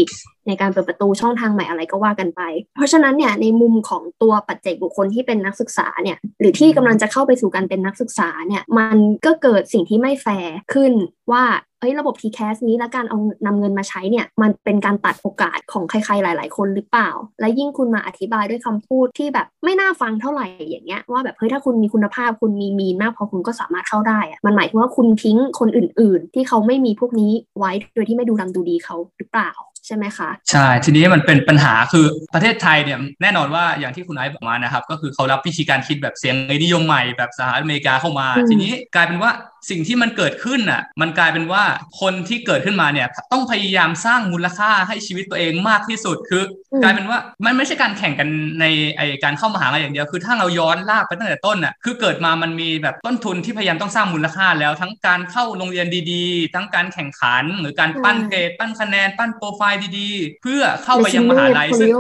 ในการเปิดประตูช่องทางใหม่อะไรก็ว่ากันไป เพราะฉะนั้นเนี่ยในมุมของตัวปัจเจกบุคคลที่เป็นนักศึกษาเนี่ยหรือที่กำลังจะเข้าไปสู่การเป็นนักศึกษาเนี่ยมันก็เกิดสิ่งที่ไม่แฟร์ขึ้นว่าเอ้ยระบบ TCAS นี้และการเอานำเงินมาใช้เนี่ยมันเป็นการตัดโอกาสของใครๆหลาย ๆ คนหรือเปล่า และยิ่งคุณมาอธิบายด้วยคำพูดที่แบบไม่น่าฟังเท่าไหร่อย่างเงี้ยว่าแบบเฮ้ยถ้าคุณมีคุณภาพคุณมีมีนมากพอคุณก็สามารถเข้าได้อะมันหมายถึงว่าคุณทิ้งคนอื่น ๆ ที่เขาไม่มีพวกนี้ไว้โดยที่ไม่ดูดำดูดีเขาหรือเปล่า ใช่ไหมคะ ใช่ ทีนี้มันเป็นปัญหาคือประเทศไทยเนี่ยแน่นอนว่าอย่างที่คุณไอซ์บอกมานะครับ ก็คือเขารับวิธีการคิดแบบเสียงนิยมใหม่แบบสหรัฐอเมริกาเข้ามา ทีนี้กลายเป็นว่าสิ่งที่มันเกิดขึ้นอะมันกลายเป็นว่าคนที่เกิดขึ้นมาเนี่ยต้องพยายามสร้างมูลค่าให้ชีวิตตัวเองมากที่สุดคือกลายเป็นว่ามันไม่ใช่การแข่งกันในไอการเข้ามหาลัยอย่างเดียวคือถ้าเราย้อนลากไปตั้งแต่ต้นอะคือเกิดมามันมีแบบต้นทุนที่พยายามต้องสร้างมูลค่าแล้วทั้งการเข้าโรงเรียนดีๆ ทั้งการแข่งขัน หรือการปั้นเกรดปั้นคะแนนปั้นโปรไฟล์ดีๆ เพื่อเข้าไปยังมหาลัยซึ่ง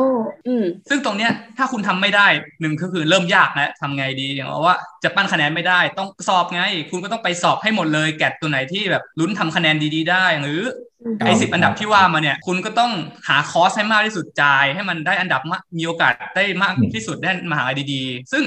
ซึ่งตรงเนี้ยถ้าคุณทำไม่ได้หนึ่งก็คือเริ่มยากนะทำไงดีอย่างว่าจะปั้นคะแนนไม่ได้ ต้องสอบไง คุณก็ต้องไปสอบให้หมดเลย แกะตัวไหนที่แบบลุ้นทำคะแนนดี ๆ ได้ หรือ ไอ้สิบอันดับที่ว่ามาเนี่ย คุณก็ต้องหาคอร์สให้มากที่สุดจ่าย ให้มันได้อันดับมีโอกาสได้มากที่สุดได้มหาลัยดีๆ ซึ่ง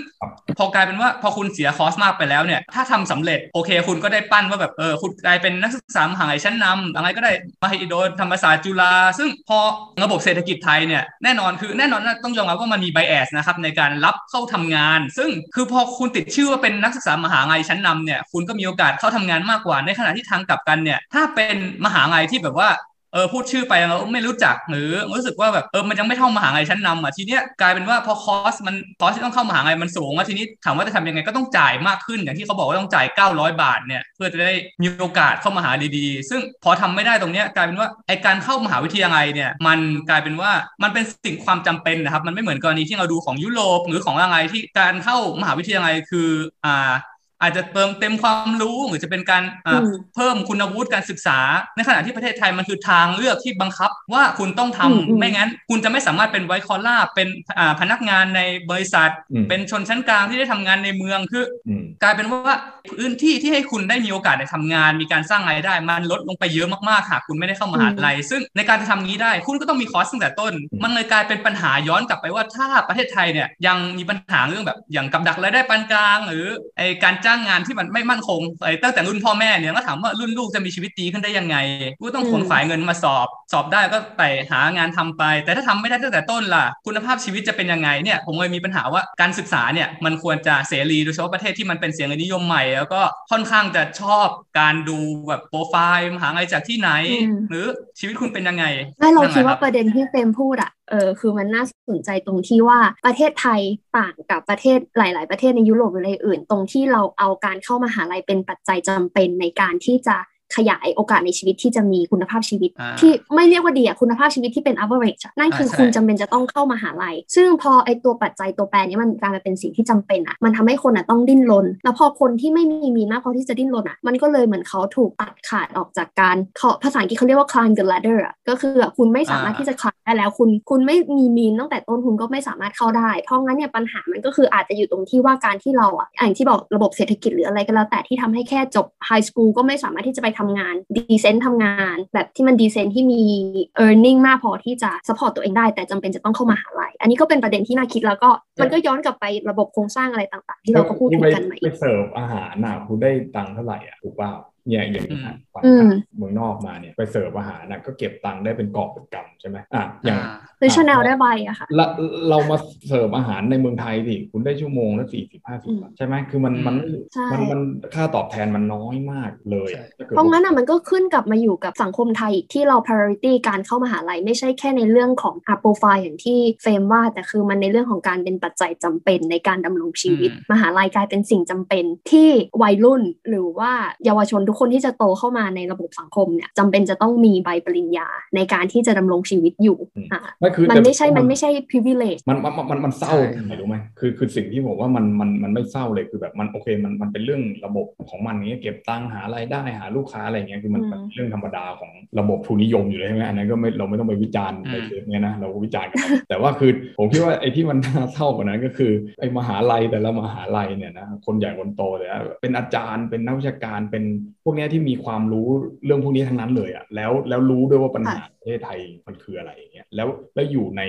พอกลายเป็นว่าพอคุณเสียคอร์สมากไปแล้วเนี่ย ถ้าทำสำเร็จโอเค คุณก็ได้ปั้นว่าแบบเออคุณกลายเป็นนักศึกษามหาลัยชั้นนำอะไรก็ได้มหิดลธรรมศาสตร์จุฬาซึ่งพอระบบเศรษฐกิจไทยเนี่ยแน่นอนคือแน่นอนต้องยอมรับว่ามันมีไบแอสนะครับในการรับเข้าทำงาน ซึ่งคือพอคุณติดชื่อว่าเป็นนักศึกษามหาลัยชั้นนำเนี่ยคุณก็มีโอกาสเข้าทำงานมากกว่าในขณะที่ทางกลับกันเนี่ยถ้าเป็นมหาลัยที่แบบว่าเออพูดชื่อไปเราไม่รู้จักหรือรู้สึกว่าแบบเออมันยังไม่เท่ามหาลัยชั้นนำอะทีเนี้ยกลายเป็นว่าพอคอสมันคอสที่ต้องเข้ามหาลัยมันสูงอะทีนี้ถามว่าจะทำยังไงก็ต้องจ่ายมากขึ้นอย่างที่เขาบอกว่าต้องจ่าย 900 บาทเนี่ยเพื่อจะได้มีโอกาสเข้ามหาดีๆ ซึ่งพอทำไม่ได้ตรงเนี้ยกลายเป็นว่าไอการเข้ามหาวิทยาลัยเนี่ยมันกลายเป็นว่ามันเป็นสิ่งความจำเป็นนะครับมันไม่เหมือนกรณีที่เราดูของยุโรปหรือของอะไรที่การเข้ามหาวิทยาลัยคืออ่า อาจจะเติมเต็มความรู้หรือจะเป็นการเพิ่มคุณวุฒิการศึกษา ในขณะที่ประเทศไทยมันคือทางเลือกที่บังคับว่าคุณต้องทำไม่งั้น คุณจะไม่สามารถเป็นไวคอล่าเป็นพนักงานในบริษัท เป็นชนชั้นกลางที่ได้ทำงานในเมืองคือกลายเป็นว่าพื้นที่ที่ให้คุณได้มีโอกาสในทำงาน มีการสร้างรายได้มันลดลงไปเยอะมากๆหากคุณไม่ได้เข้ามหาลัยซึ่งในการจะทำนี้ได้ คุณก็ต้องมีคอสตั้งแต่ต้น มันเลยกลายเป็นปัญหาย้อนกลับไปว่าถ้าประเทศไทยเนี่ยยังมีปัญหาเรื่องแบบอย่างกับดักรายได้ปานกลาง หรือไอการจ้างงานที่มันไม่มั่นคงไอ้ตั้งแต่รุ่นพ่อแม่เนี่ยก็ถามว่ารุ่นลูกจะมีชีวิตดีขึ้นได้ยังไงกูต้องขนขวายเงินมาสอบ สอบได้ก็ไปหางานทำไป แต่ถ้าทำไม่ได้ตั้งแต่ต้นล่ะ คุณภาพชีวิตจะเป็นยังไงเนี่ยผมเลยมีปัญหาว่าการศึกษาเนี่ยมันควรจะเสรีโดยเฉพาะประเทศที่มันเป็นเสียงนิยมใหม่ แล้วก็ค่อนข้างจะชอบการดูแบบโปรไฟล์มหาลัยจากที่ไหน หรือชีวิตคุณเป็นยังไงไม่เราคิดว่าประเด็นที่เฟมพูดอะ เออคือมันน่าสนใจตรงที่ว่าประเทศไทยต่างกับประเทศหลาย ๆ ประเทศในยุโรปหรืออะไรอื่น ตรงที่เราเอาการเข้ามาหาลัยเป็นปัจจัยจำเป็นในการที่จะ ขยายโอกาสในชีวิตที่จะมีคุณภาพชีวิต ที่ไม่เรียกว่าดีอะคุณภาพชีวิตที่เป็น average นั่นคือคุณจำเป็นจะต้องเข้ามาหาลัย ซึ่งพอไอตัวปัจจัยตัวแปรนี้มันกลายมาเป็นสิ่งที่จำเป็นอะมันทำให้คนอะต้องดิ้นรน แล้วพอคนที่ไม่มี mean มากพอที่จะดิ้นรนอะมันก็เลยเหมือนเขาถูกตัดขาดออกจากการเขาภาษาอังกฤษเขาเรียกว่า climb the ladder อะก็คือคุณไม่สามารถที่จะ climb ได้แล้ว คุณคุณไม่มี mean ตั้งแต่ต้นคุณก็ไม่สามารถเข้าได้ เพราะงั้นเนี่ยปัญหามันก็คืออาจจะอยู่ตรงที่ว่าการที่เราอะอย่างที่บอกระบบเศรษฐกิจหรืออะไรก็แล้วแต่ที่ทำให้แค่จบ high school ก็ไม่สามารถที่จะไปทำงาน decent ทำงาน แบบที่มัน decent ที่มี e a r n i n g มากพอที่จะ support ตัวเองได้แต่จำเป็นจะต้องเข้ามาหาลัยอันนี้ก็เป็นประเด็นที่น่าคิดแล้วก็มันก็ย้อนกลับไประบบโครงสร้างอะไรต่าง ๆ ที่เราก็พูดกันใหม่ไปเสิร์ฟอาหารน่ะคุณได้ตังค์เท่าไหร่อะถูกเปล่า เนี่ยอย่างนี้ฝั่งเมืองนอกมาเนี่ยไปเสิร์ฟอาหารนะก็เก็บตังค์ได้เป็นกอบเป็นกำใช่ไหมอะอย่างซื้อชาแนลได้ใบอะค่ะเราเรามาเสิร์ฟอาหารในเมืองไทยดิคุณได้ชั่วโมงละสี่สิบห้าสิบใช่ไหมคือมันมันมันมันค่าตอบแทนมันน้อยมากเลยเพราะงั้นอะมันก็ขึ้นกลับมาอยู่กับสังคมไทยที่เรา priority การเข้ามหาลัยไม่ใช่แค่ในเรื่องของอัพโปรไฟล์อย่างที่เฟรมว่าแต่คือมันในเรื่องของการเป็นปัจจัยจำเป็นในการดำรงชีวิต มหาลัยกลายเป็นสิ่งจำเป็นที่วัยรุ่นหรือว่าเยาวชนทุกทุกคนที่จะโตเข้ามาในระบบสังคมเนี่ยจำเป็นจะต้องมีใบปริญญาในการที่จะดำรงชีวิตอยู่อะมันไม่ใช่มันไม่ใช่ privilege มันมันมันมันเศร้าไหมรู้ไหมคือคือสิ่งที่ผมว่ามันมันมันไม่เศร้าเลยคือแบบมันโอเคมันมันเป็นเรื่องระบบของมันนี้เก็บตังค์หารายได้หาลูกค้าอะไรเงี้ยคือมันเป็นเรื่องธรรมดาของระบบทุนนิยมอยู่เลยใช่ไหมอันนั้นก็ไม่เราไม่ต้องไปวิจารณ์ในเรื่องนี้นะเราวิจารณ์กันแต่ว่าคือผมคิดว่าไอ้ที่มันน่าเศร้ากว่านั้นก็คือไอ้มหาลัยแต่ละมหาลัยเนี่ยนะคนใหญ่คนโตเลยเป็นอาจารย์เป็นนักวิชาการเป็นพวกนี้ที่มีความรู้เรื่องพวกนี้ทั้งนั้นเลยอะแล้วแล้วรู้ด้วยว่าปัญหาประเทศไทยมันคืออะไรอย่างเงี้ยแล้วแล้วอยู่ใน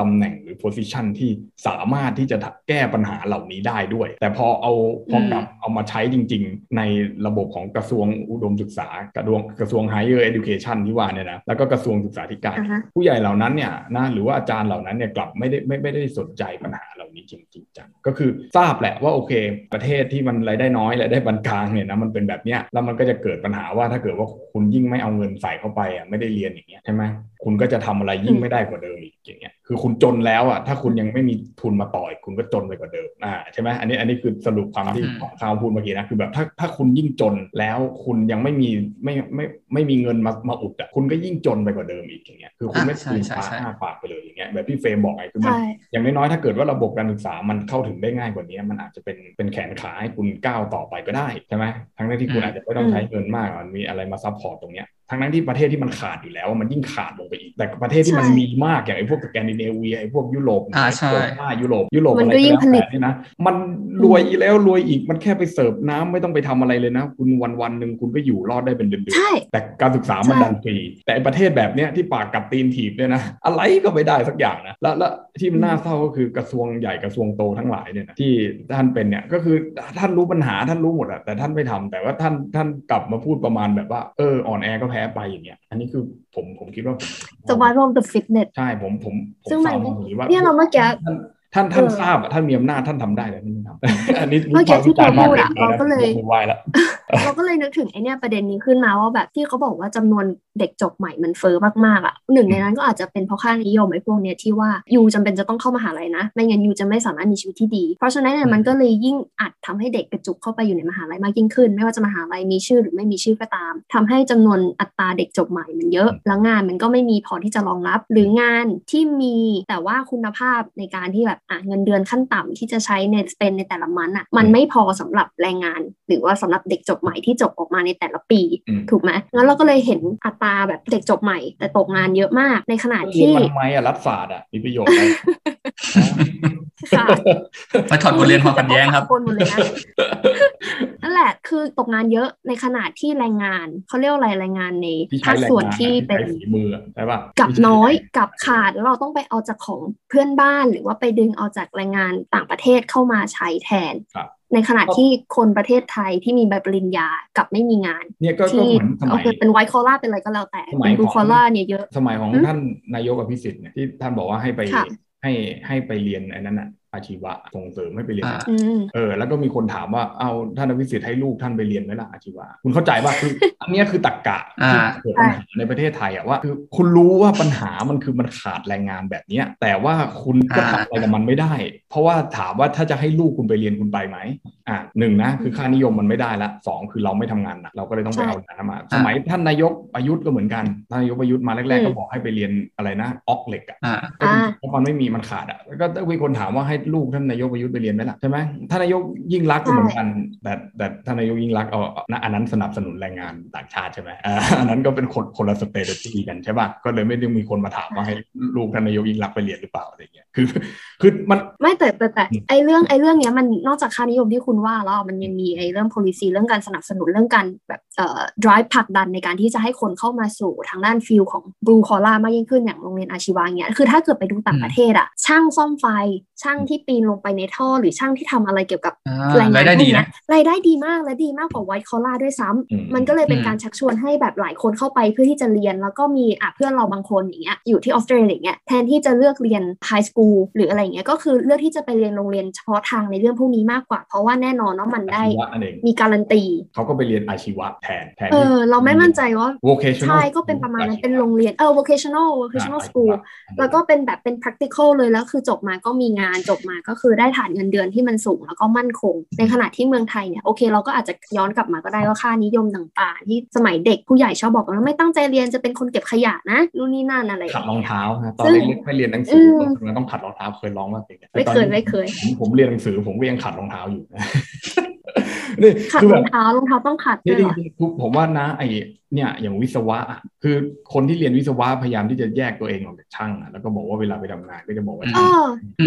ตำแหน่งหรือโพสิชันที่สามารถที่จะแก้ปัญหาเหล่านี้ได้ด้วย แต่พอเอาพอกลับเอามาใช้จริง ๆ ในระบบของกระทรวงอุดมศึกษากระทรวงกระทรวง higher education ที่ว่าเนี่ยนะแล้วก็กระทรวงศึกษาธิการ ผู้ใหญ่เหล่านั้นเนี่ยนะหรือว่าอาจารย์เหล่านั้นเนี่ยกลับไม่ได้ไม่ไม่ได้สนใจปัญหา จริงจริงๆจังก็คือทราบแหละว่าโอเค ประเทศที่มันรายได้น้อยรายได้ปานกลางเนี่ยนะมันเป็นแบบเนี้ยแล้วมันก็จะเกิดปัญหาว่าถ้าเกิดว่าคุณยิ่งไม่เอาเงินใส่เข้าไปอะไม่ได้เรียนอย่างเงี้ยใช่ไหมคุณก็จะทำอะไรยิ่งไม่ได้กว่าเดิมอีกอย่างเงี้ย คือคุณจนแล้วอะถ้าคุณยังไม่มีทุนมาต่อยคุณก็จนไปกว่าเดิมอ่าใช่ไหมอันนี้อันนี้คือสรุปความที่ของข้าวพูดเมื่อกี้นะคือแบบถ้าถ้าคุณยิ่งจนแล้วคุณยังไม่มีไม่ไม่ไม่มีเงินมามาอุดอะคุณก็ยิ่งจนไปกว่าเดิมอีกอย่างเงี้ยคือคุณไม่ตื่นฟ้าห้าปากไปเลยอย่างเงี้ยแบบพี่เฟรมบอกไงคือมันอย่างน้อยๆถ้าเกิดว่าระบบการศึกษามันเข้าถึงได้ง่ายกว่านี้ มันอาจจะเป็นเป็นแขนขาให้คุณก้าวต่อไปก็ได้ใช่ไหมทั้งที่คุณอาจจะไม่ต้องใช้เงินมากมันมีอะไรมา support ตรงเนี้ย ทั้งนั้นที่ประเทศที่มันขาดอยู่แล้วมันยิ่งขาดลงไปอีก แต่ประเทศที่มันมีมากอย่างไอ้พวกสแกนดิเนเวียไอ้พวกยุโรปอ่าใช่ยุโรปยุโรปอะไรก็แล้วแต่นี่นะมันรวยอีแล้วรวยอีกมันแค่ไปเสิร์ฟน้ำไม่ต้องไปทำอะไรเลยนะ คุณวันวันหนึ่งคุณก็อยู่รอดได้เป็นเดือนๆแต่การศึกษามันดันฟรีแต่ประเทศแบบเนี้ยที่ปากกัดตีนถีบเนี่ยนะอะไรก็ไม่ได้สักอย่างนะแล้วแล้วที่มันน่าเศร้าก็คือกระทรวงใหญ่กระทรวงโตทั้งหลายเนี่ยนะที่ท่านเป็นเนี่ยก็คือท่านรู้ปัญหาท่านรู้หมดอะแต่ท่านไม่ทำแต่ว่าท่านท่านกลับมาพูดประมาณแบบว่าเอออ่อนแอก็แพ้ไปอย่างเงี้ย อันนี้คือผมผมคิดว่าผม survival of the fitness ใช่ผมผมซึ่งมันเนี่ยเราเมื่อกี้ ท่านท่านทราบท่านมีอำนาจท่านทำได้แต่ท่านไม่ทำอันนี้เมื่อกี้ที่เราพูดอะเราก็เลยวายแล้วเราก็เลยนึกถึงไอเนี้ยประเด็นนี้ขึ้นมาว่าแบบที่เขาบอกว่าจำนวนเด็กจบใหม่มันเฟอ้อมากๆอะหนึ่งในนั้นก็อาจจะเป็นเพราะค่านิยมไอ้พวกเนี้ยที่ว่ายูจำเป็นจะต้องเข้ามาหาลัยนะไม่งั้นยูจะไม่สามารถมีชีวิตที่ดี เพราะฉะนั้นเนี่ยมันก็เลยยิ่งอัดทำให้เด็กกระจุกเข้าไปอยู่ในมหาลัยมากยิ่งขึ้น ไม่ว่าจะมหาลัยมีชื่อหรือไม่มีชื่อก็ตามทำให้จำนวนอัตราเด็กจบใหม่มันเยอะ แล้วงานมันก็ไม่มีพอที่จะรองรับ หรืองานที่มีแต่ว่าคุณภาพในการที่แบบอะเงินเดือนขั้นต่ำที่จะใช้ในสเปนในแต่ละมันอะมันไม่พอสำหรับแรงงาน หรือว่าสำหรับเด็กจบใหม่ที่จบออกมาในแต่ละปี ถูกไหมงั้นเราก็เลยเห็นอัตราแบบเด็กจบใหม่ แต่ตกงานเยอะมากในขณะที่ทำไมอะรัฐศาสตร์อะมีประโยชน์ไหมมาถอดบทเรียนความขัดแย้งครับนั่นแหละคือตกงานเยอะในขณะที่แรงงานเขาเรียกอะไรแรงงานในภาคส่วนที่เป็นมือใช่ป่ะกับน้อยกับขาดแล้วเราต้องไปเอาจากของเพื่อนบ้านหรือว่าไปดึงเอาจากแรงงานต่างประเทศเข้ามาใช้แทน ในขณะที่คนประเทศไทยที่มีใบปริญญากับไม่มีงานเนี่ยก็เหมือนสมัยเป็นไวท์คอล่าเป็นอะไรก็แล้วแต่เป็นบูคอล่าเนี่ยเยอะ สมัยของท่านนายกอภิสิทธิ์เนี่ยที่ท่านบอกว่าให้ไปให้ให้ไปเรียนไอ้นั้นอะอาชีวะส่งเสริมให้ไปเรียนเออแล้วก็มีคนถามว่าเอาท่านอภิสิทธิ์ให้ลูกท่านไปเรียนไหมล่ะอาชีวะคุณเข้าใจป่ะคืออันนี้คือตักกะที่เกิดปัญหาในประเทศไทยอะว่าคือคุณรู้ว่าปัญหามันคือมันขาดแรงงานแบบเนี้ยแต่ว่าคุณก็ทำอะไรกับมันไม่ได้ เพราะว่าถามว่าถ้าจะให้ลูกคุณไปเรียนคุณไปไหมอะหนึ่งนะคือค่านิยมมันไม่ได้ละสองคือเราไม่ทำงานหนักเราก็เลยต้องไปเอางานมา สมัยท่านนายกประยุทธ์ก็เหมือนกันท่านนายกประยุทธ์มาแรกๆก็บอกให้ไปเรียนอะไรนะออกเหล็กอะเพราะมันไม่มีมันขาดอะก็มีคนถามว่าให้ลูกท่านนายกประยุทธ์ไปเรียนไหมล่ะใช่ไหมท่านนายกยิ่งรักก็เหมือนกัน แต่แต่ท่านนายกยิ่งรักเอาอันนั้นสนับสนุนแรงงานต่างชาติใช่ไหมอันนั้นก็เป็นคนคนละ status ที่กันใช่ป่ะก็เลยไม่ได้มีคนมาถามว่าให้ลูกท่านนายกยิ่งรักไปเรียนหรือเปล่าอะไรเงี้ยคือคือมันไม่แต่แต่แต่ไอเรื่องไอเรื่องเนี้ยมันนอกจากค่านิยมที่คุณว่าแล้วมันยังมีไอเรื่อง policy เรื่องการสนับสนุนเรื่องการแบบเอ่อ drive ผลักดันในการที่จะให้คนเข้ามาสู่ทางด้าน field ของ blue collar มากยิ่งขึ้นอย่างโรงเรียนอาชีวะเงี้ยคือถ้าเกิดไปดูต่างประเทศอะช่างซ่อมไฟ ช่างที่ปีนลงไปในท่อ หรือช่างที่ทำอะไรเกี่ยวกับแรงงานรายได้ดีนะรายได้ดีมากและดีมากกว่าไวท์คอล่าด้วยซ้ำมันก็เลยเป็นการชักชวนให้แบบหลายคนเข้าไปเพื่อที่จะเรียน แล้วก็มีอะเพื่อนเราบางคนอย่างเงี้ยอยู่ที่ออสเตรเลียอย่างเงี้ยแทนที่จะเลือกเรียนไฮสคูลหรืออะไรเงี้ยก็คือเลือกที่จะไปเรียนโรงเรียนเฉพาะทางในเรื่องพวกนี้มากกว่า เพราะว่าแน่นอนว่ามันได้มีการันตีเขาก็ไปเรียนอาชีวะแทนแทนเออเราไม่มั่นใจว่า vocational ใช่ก็เป็นประมาณนั้นเป็นโรงเรียนเออ vocational vocational school แล้วก็เป็นแบบเป็น practical เลยแล้วคือจบมาก็มีงานจบมาก็คือได้ฐานเงินเดือนที่มันสูงแล้วก็มั่นคง ในขณะที่เมืองไทยเนี่ยโอเคเราก็อาจจะย้อนกลับมาก็ได้ว่าค่านิยมต่างๆ ที่สมัยเด็กผู้ใหญ่ชอบบอกว่าไม่ตั้งใจเรียนจะเป็นคนเก็บขยะนะนู่นนี่นั่นอะไรขัดรองเท้านะตอนเล็กๆไม่เรียนหนังสือมันต้องขัดรองเท้าเคยร้องมาเพลงไม่เคยไม่เคย ผมเรียนหนังสือผมก็ยังขัดรองเท้าอยู่ นะนี่ขัดรองเท้ารองเท้าต้องขัดด้วยเหรอผมว่านะไอเนี่ยอย่างวิศวะคือคนที่เรียนวิศวะพยายามที่จะแยกตัวเองออกจากช่างแล้วก็บอกว่าเวลาไปทำงานก็จะบอกว่าช่าง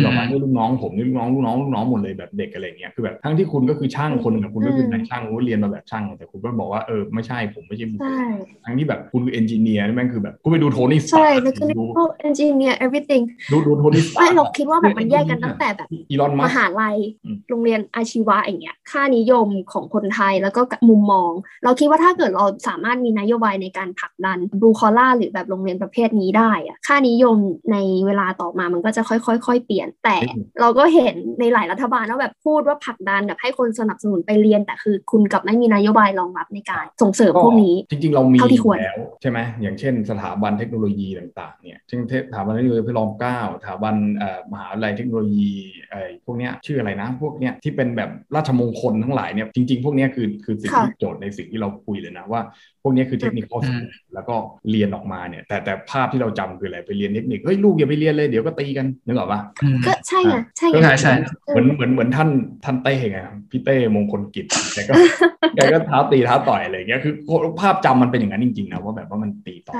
บอกว่านี่ลูกน้องผมนี่ลูกน้องลูกน้องลูกน้องหมดเลยแบบเด็กอะไรเงี้ยคือแบบทั้งที่คุณก็คือช่างคนหนึ่งคุณก็คือนายช่างคุณเรียนมาแบบช่างแต่คุณก็บอกว่าเออไม่ใช่ผมไม่ใช่บุคคลทั้งที่แบบคุณคือเอนจิเนียร์นี่แม่งคือแบบคุณไปดูโทนี่สตาร์ใช่แล้วก็ดู engineer everything ดูดูโทนี่สตาร์ไม่เราคิดว่าแบบมันแยกกันตั้งแต่แบบมหาลัยโรงเรียนอาชีวะอย่างเงี้ยค่านิยมของคนไทยแล้วก็มุมมอง เราคิดว่าถ้าเกิดเราสามารถมีนโยบายในการผลักดันบลูคอล่าหรือแบบโรงเรียนประเภทนี้ได้อะค่านิยมในเวลาต่อมามันก็จะค่อยๆเปลี่ยน แต่เราก็เห็นในหลายรัฐบาลว่าแบบพูดว่าผลักดันแบบให้คนสนับสนุนไปเรียน แต่คือคุณกับไม่มีนโยบายรองรับในการส่งเสริมพวกนี้ จริงๆ เรามีแล้วใช่ไหมอย่างเช่น สถาบันเทคโนโลยีต่างๆเนี่ยเช่นสถาบันเทคโนโลยีพรอมเก้าสถาบันมหาวิทยาลัยเทคโนโลยีไอ้พวกเนี้ยชื่ออะไรนะพวกเนี้ยที่เป็นแบบราชมงคลทั้งหลายเนี่ยจริง ๆ พวกเนี้ยคือคือสิ่งที่โจทย์ในสิ่งที่เราคุยเลยนะว่า พวกนี้คือเทคนิคข้อสูแล้วก็เรียนออกมาเนี่ยแต่แต่ภาพที่เราจำคืออะไรไปเรียนเทคนิคเฮ้ยลูกอย่าไปเรียนเลยเดี๋ยวก็ตีกันนึกออกปะก็ใช่ไงใช่ไงใช่เหมือนเหมือนเหมือนท่านท่านเต้ไงพี่เต้มงคลกิจแกก็แกก็ท้าตีท้าต่อยอะไรเงี้ยคือภาพจำมันเป็นอย่างนั้นจริงๆนะว่าแบบว่ามันตีต่อ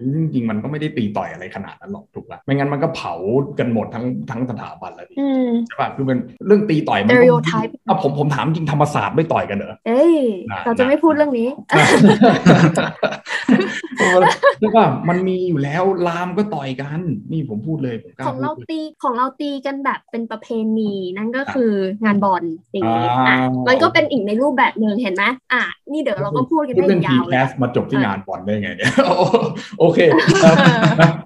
จริงๆมันก็ไม่ได้ตีต่อยอะไรขนาดนั้นหรอกถูกป่ะไม่งั้นมันก็เผากันหมดทั้งทั้งสถาบันแล้วดิใช่ป่ะคือเป็นเรื่องตีต่อยมันก็อะผมผมถามจริงธรรมศาสตร์ไม่ต่อยกันเหรอเอ้ยเราจะไม่พูดเรื่องนี้ใช่ป่ะมันมีอยู่แล้วลามก็ต่อยกันนี่ผมพูดเลยของเราตีของเราตีกันแบบเป็นประเพณีนั่นก็คืองานบอลอย่างนี้อะมันก็เป็นอีกในรูปแบบหนึ่งเห็นไหมอะนี่เดี๋ยวเราก็พูดกันได้ยาวเลยมาจบที่งานบอลได้ไงเนี่ยโอเค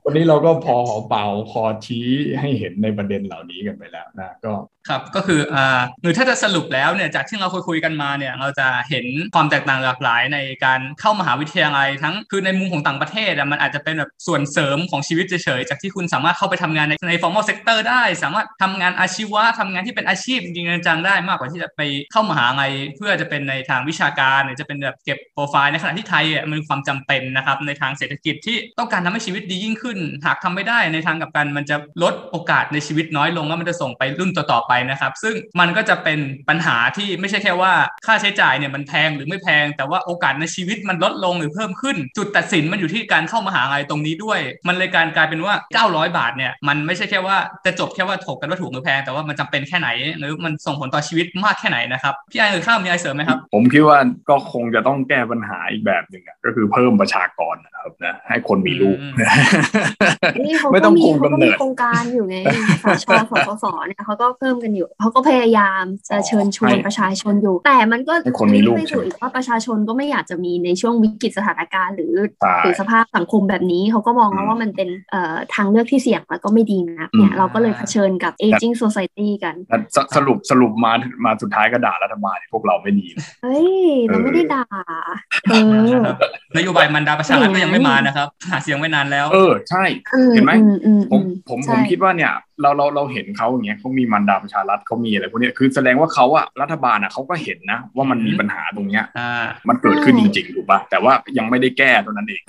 วันนี้เราก็พอหอเป่าพอชี้ให้เห็นในประเด็นเหล่านี้กันไปแล้วนะก็ครับก็คืออ่าหรือถ้าจะสรุปแล้วเนี่ยจากที่เราคุยคุยกันมาเนี่ยเราจะเห็นความแตกต่างหลากหลายในการเข้ามหาวิทยาลัยทั้งคือในมุมของต่างประเทศมันอาจจะเป็นแบบส่วนเสริมของชีวิตเฉยๆจากที่คุณสามารถเข้าไปทำงานในใน formal sector ได้ สามารถทำงานอาชีวะทำงานที่เป็นอาชีพจริงๆจังได้มากกว่าที่จะไปเข้ามหาลัยเพื่อจะเป็นในทางวิชาการหรือจะเป็นแบบเก็บโปรไฟล์ในขณะที่ไทยมันมีความจำเป็นนะครับในทางเศรษฐกิจที่ต้องการทำให้ชีวิตดียิ่งขึ้น หากทำไม่ได้ในทางกับกัน มันจะลดโอกาสในชีวิตน้อยลงแล้วมันจะส่งไปรุ่นต่อๆไปนะครับ ซึ่งมันก็จะเป็นปัญหาที่ไม่ใช่แค่ว่าค่าใช้จ่ายเนี่ยมันแพงหรือไม่แพง แต่ว่าโอกาสในชีวิตมันลดลงหรือเพิ่มขึ้น จุดตัดสินมันอยู่ที่การเข้ามาหาลัยตรงนี้ด้วย มันเลยการกลายเป็นว่า 900 บาทเนี่ยมันไม่ใช่แค่ว่าจะจบแค่ว่าถกกันว่าถูกหรือแพงแต่ว่ามันจำเป็นแค่ไหน หรือมันส่งผลต่อชีวิตมากแค่ไหนนะครับพี่ไอหรือข้าวมีไอเสริมไหมครับผมคิดว่าก็คงจะต้องแก้ปัญหาอีกแบบหนึ่งก็คือเพิ่มประชากรนะครับนะให้คนมีลูกไม่ต้องคุมกำเนิดโครงการอยู่ไงสชสสเนี่ยเขาก็เพิ่มกันอยู่เขาก็พยายามจะเชิญชวนประชาชนอยู่ แต่มันก็ลิงก์ไปสู่อีกว่าประชาชนก็ไม่อยากจะมีในช่วงวิกฤตสถานการณ์ หรือหรือสภาพสังคมแบบนี้เขาก็มองว่ามันเป็นทางเลือกที่เสี่ยงแล้วก็ไม่ดีนะเนี่ยเราก็เลยเผชิญกับ aging society กัน สรุปสรุปมามาสุดท้ายก็ด่ารัฐบาลพวกเราไม่ดีเฮ้ยเราไม่ได้ด่าเออนโยบายมันดาประชารัฐก็ยังไม่มานะครับหาเสียงไว้นานแล้ว เออใช่ เห็นไหมผมผมผมคิดว่าเนี่ย เราเราเราเห็นเขาอย่างเงี้ยเขามีมันดาประชารัฐเขามีอะไรพวกนี้คือแสดงว่าเขาอะรัฐบาลอะเขาก็เห็นนะ ว่ามันมีปัญหาตรงเนี้ยมันเกิดขึ้นจริงๆถูกปะแต่ว่ายังไม่ได้แก้ตัวนั้นเอง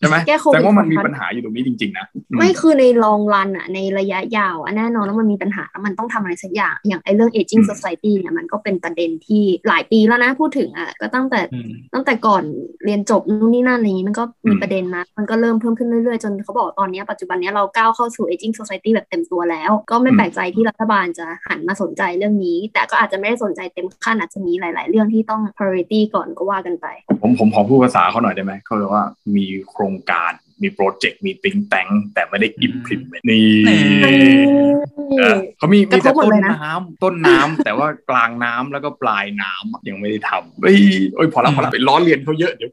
ใช่ไหมแต่ว่ามันมีปัญหาอยู่ตรงนี้จริงๆนะไม่คือในลองรันอะในระยะยาวอะแน่นอนแล้วมันมีปัญหาแล้วมันต้องทำอะไรสักอย่างอย่างไอ้เรื่อง aging society เนี่ยมันก็เป็นประเด็นที่หลายปีแล้วนะพูดถึงอะก็ตั้งแต่ตั้งแต่ก่อนเรียนจบนู่นนี่นั่นอะไรอย่างนี้มันก็มีประเด็นนะมันก็เริ่มเพิ่มขึ้นเรื่อยๆจนเขาบอกตอนนี้ปัจจุบันนี้เราก้าวเข้าสู่ aging society แบบเต็มตัวแล้ว ก็ไม่แปลกใจที่รัฐบาลจะหันมาสนใจเรื่องนี้ แต่ก็อาจจะไม่ได้สนใจเต็มขั้นอาจจะมีหลาย ๆ เรื่องที่ต้อง priority ก่อนก็ว่ากันไป ผมผมขอพูดภาษาเขาหน่อยได้ไหมเขาเรียกว่ามีโครงการมีโปรเจกต์มีติงแตงแต่ไม่ได้อิมพิมนี่เขามีมีแต่ต้นน้ำต้นน้ำแต่ว่ากลางน้ำแล้วก็ปลายน้ำยังไม่ได้ทำเฮ้ยโอ้ยพอละพอละไปล้อเลียนเขาเยอะเดี๋ยว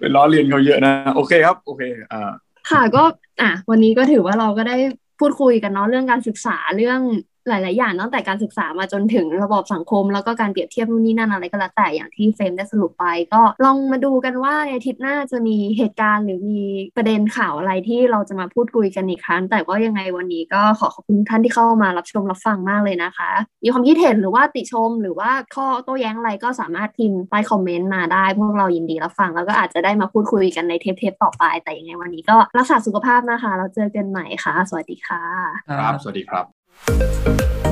ไปล้อเลียนเขาเยอะนะ โอเคครับ โอเคอ่า ค่ะก็อะวันนี้ก็ถือว่าเราก็ได้พูดคุยกันเนาะเรื่องการศึกษาเรื่อง หลาย ๆ อย่างตั้งแต่การศึกษามาจนถึงระบบสังคม แล้วก็การเปรียบเทียบนู่นนี่นั่นอะไรก็แล้วแต่อย่างที่เฟรมได้สรุปไป ก็ลองมาดูกันว่าในอาทิตย์หน้าจะมีเหตุการณ์หรือมีประเด็นข่าวอะไรที่เราจะมาพูดคุยกันอีกครั้ง แต่ก็ยังไงวันนี้ก็ขอขอบคุณท่านที่เข้ามารับชมรับฟังมากเลยนะคะ มีความคิดเห็นหรือว่าติชมหรือว่าข้อโต้แย้งอะไรก็สามารถพิมพ์ใต้คอมเมนต์มาได้ พวกเรายินดีรับฟัง แล้วก็อาจจะได้มาพูดคุยกันในเทปๆต่อไป แต่ยังไงวันนี้ก็รักษาสุขภาพนะคะ เราเจอกันใหม่ค่ะ สวัสดีค่ะ ครับ สวัสดีครับ you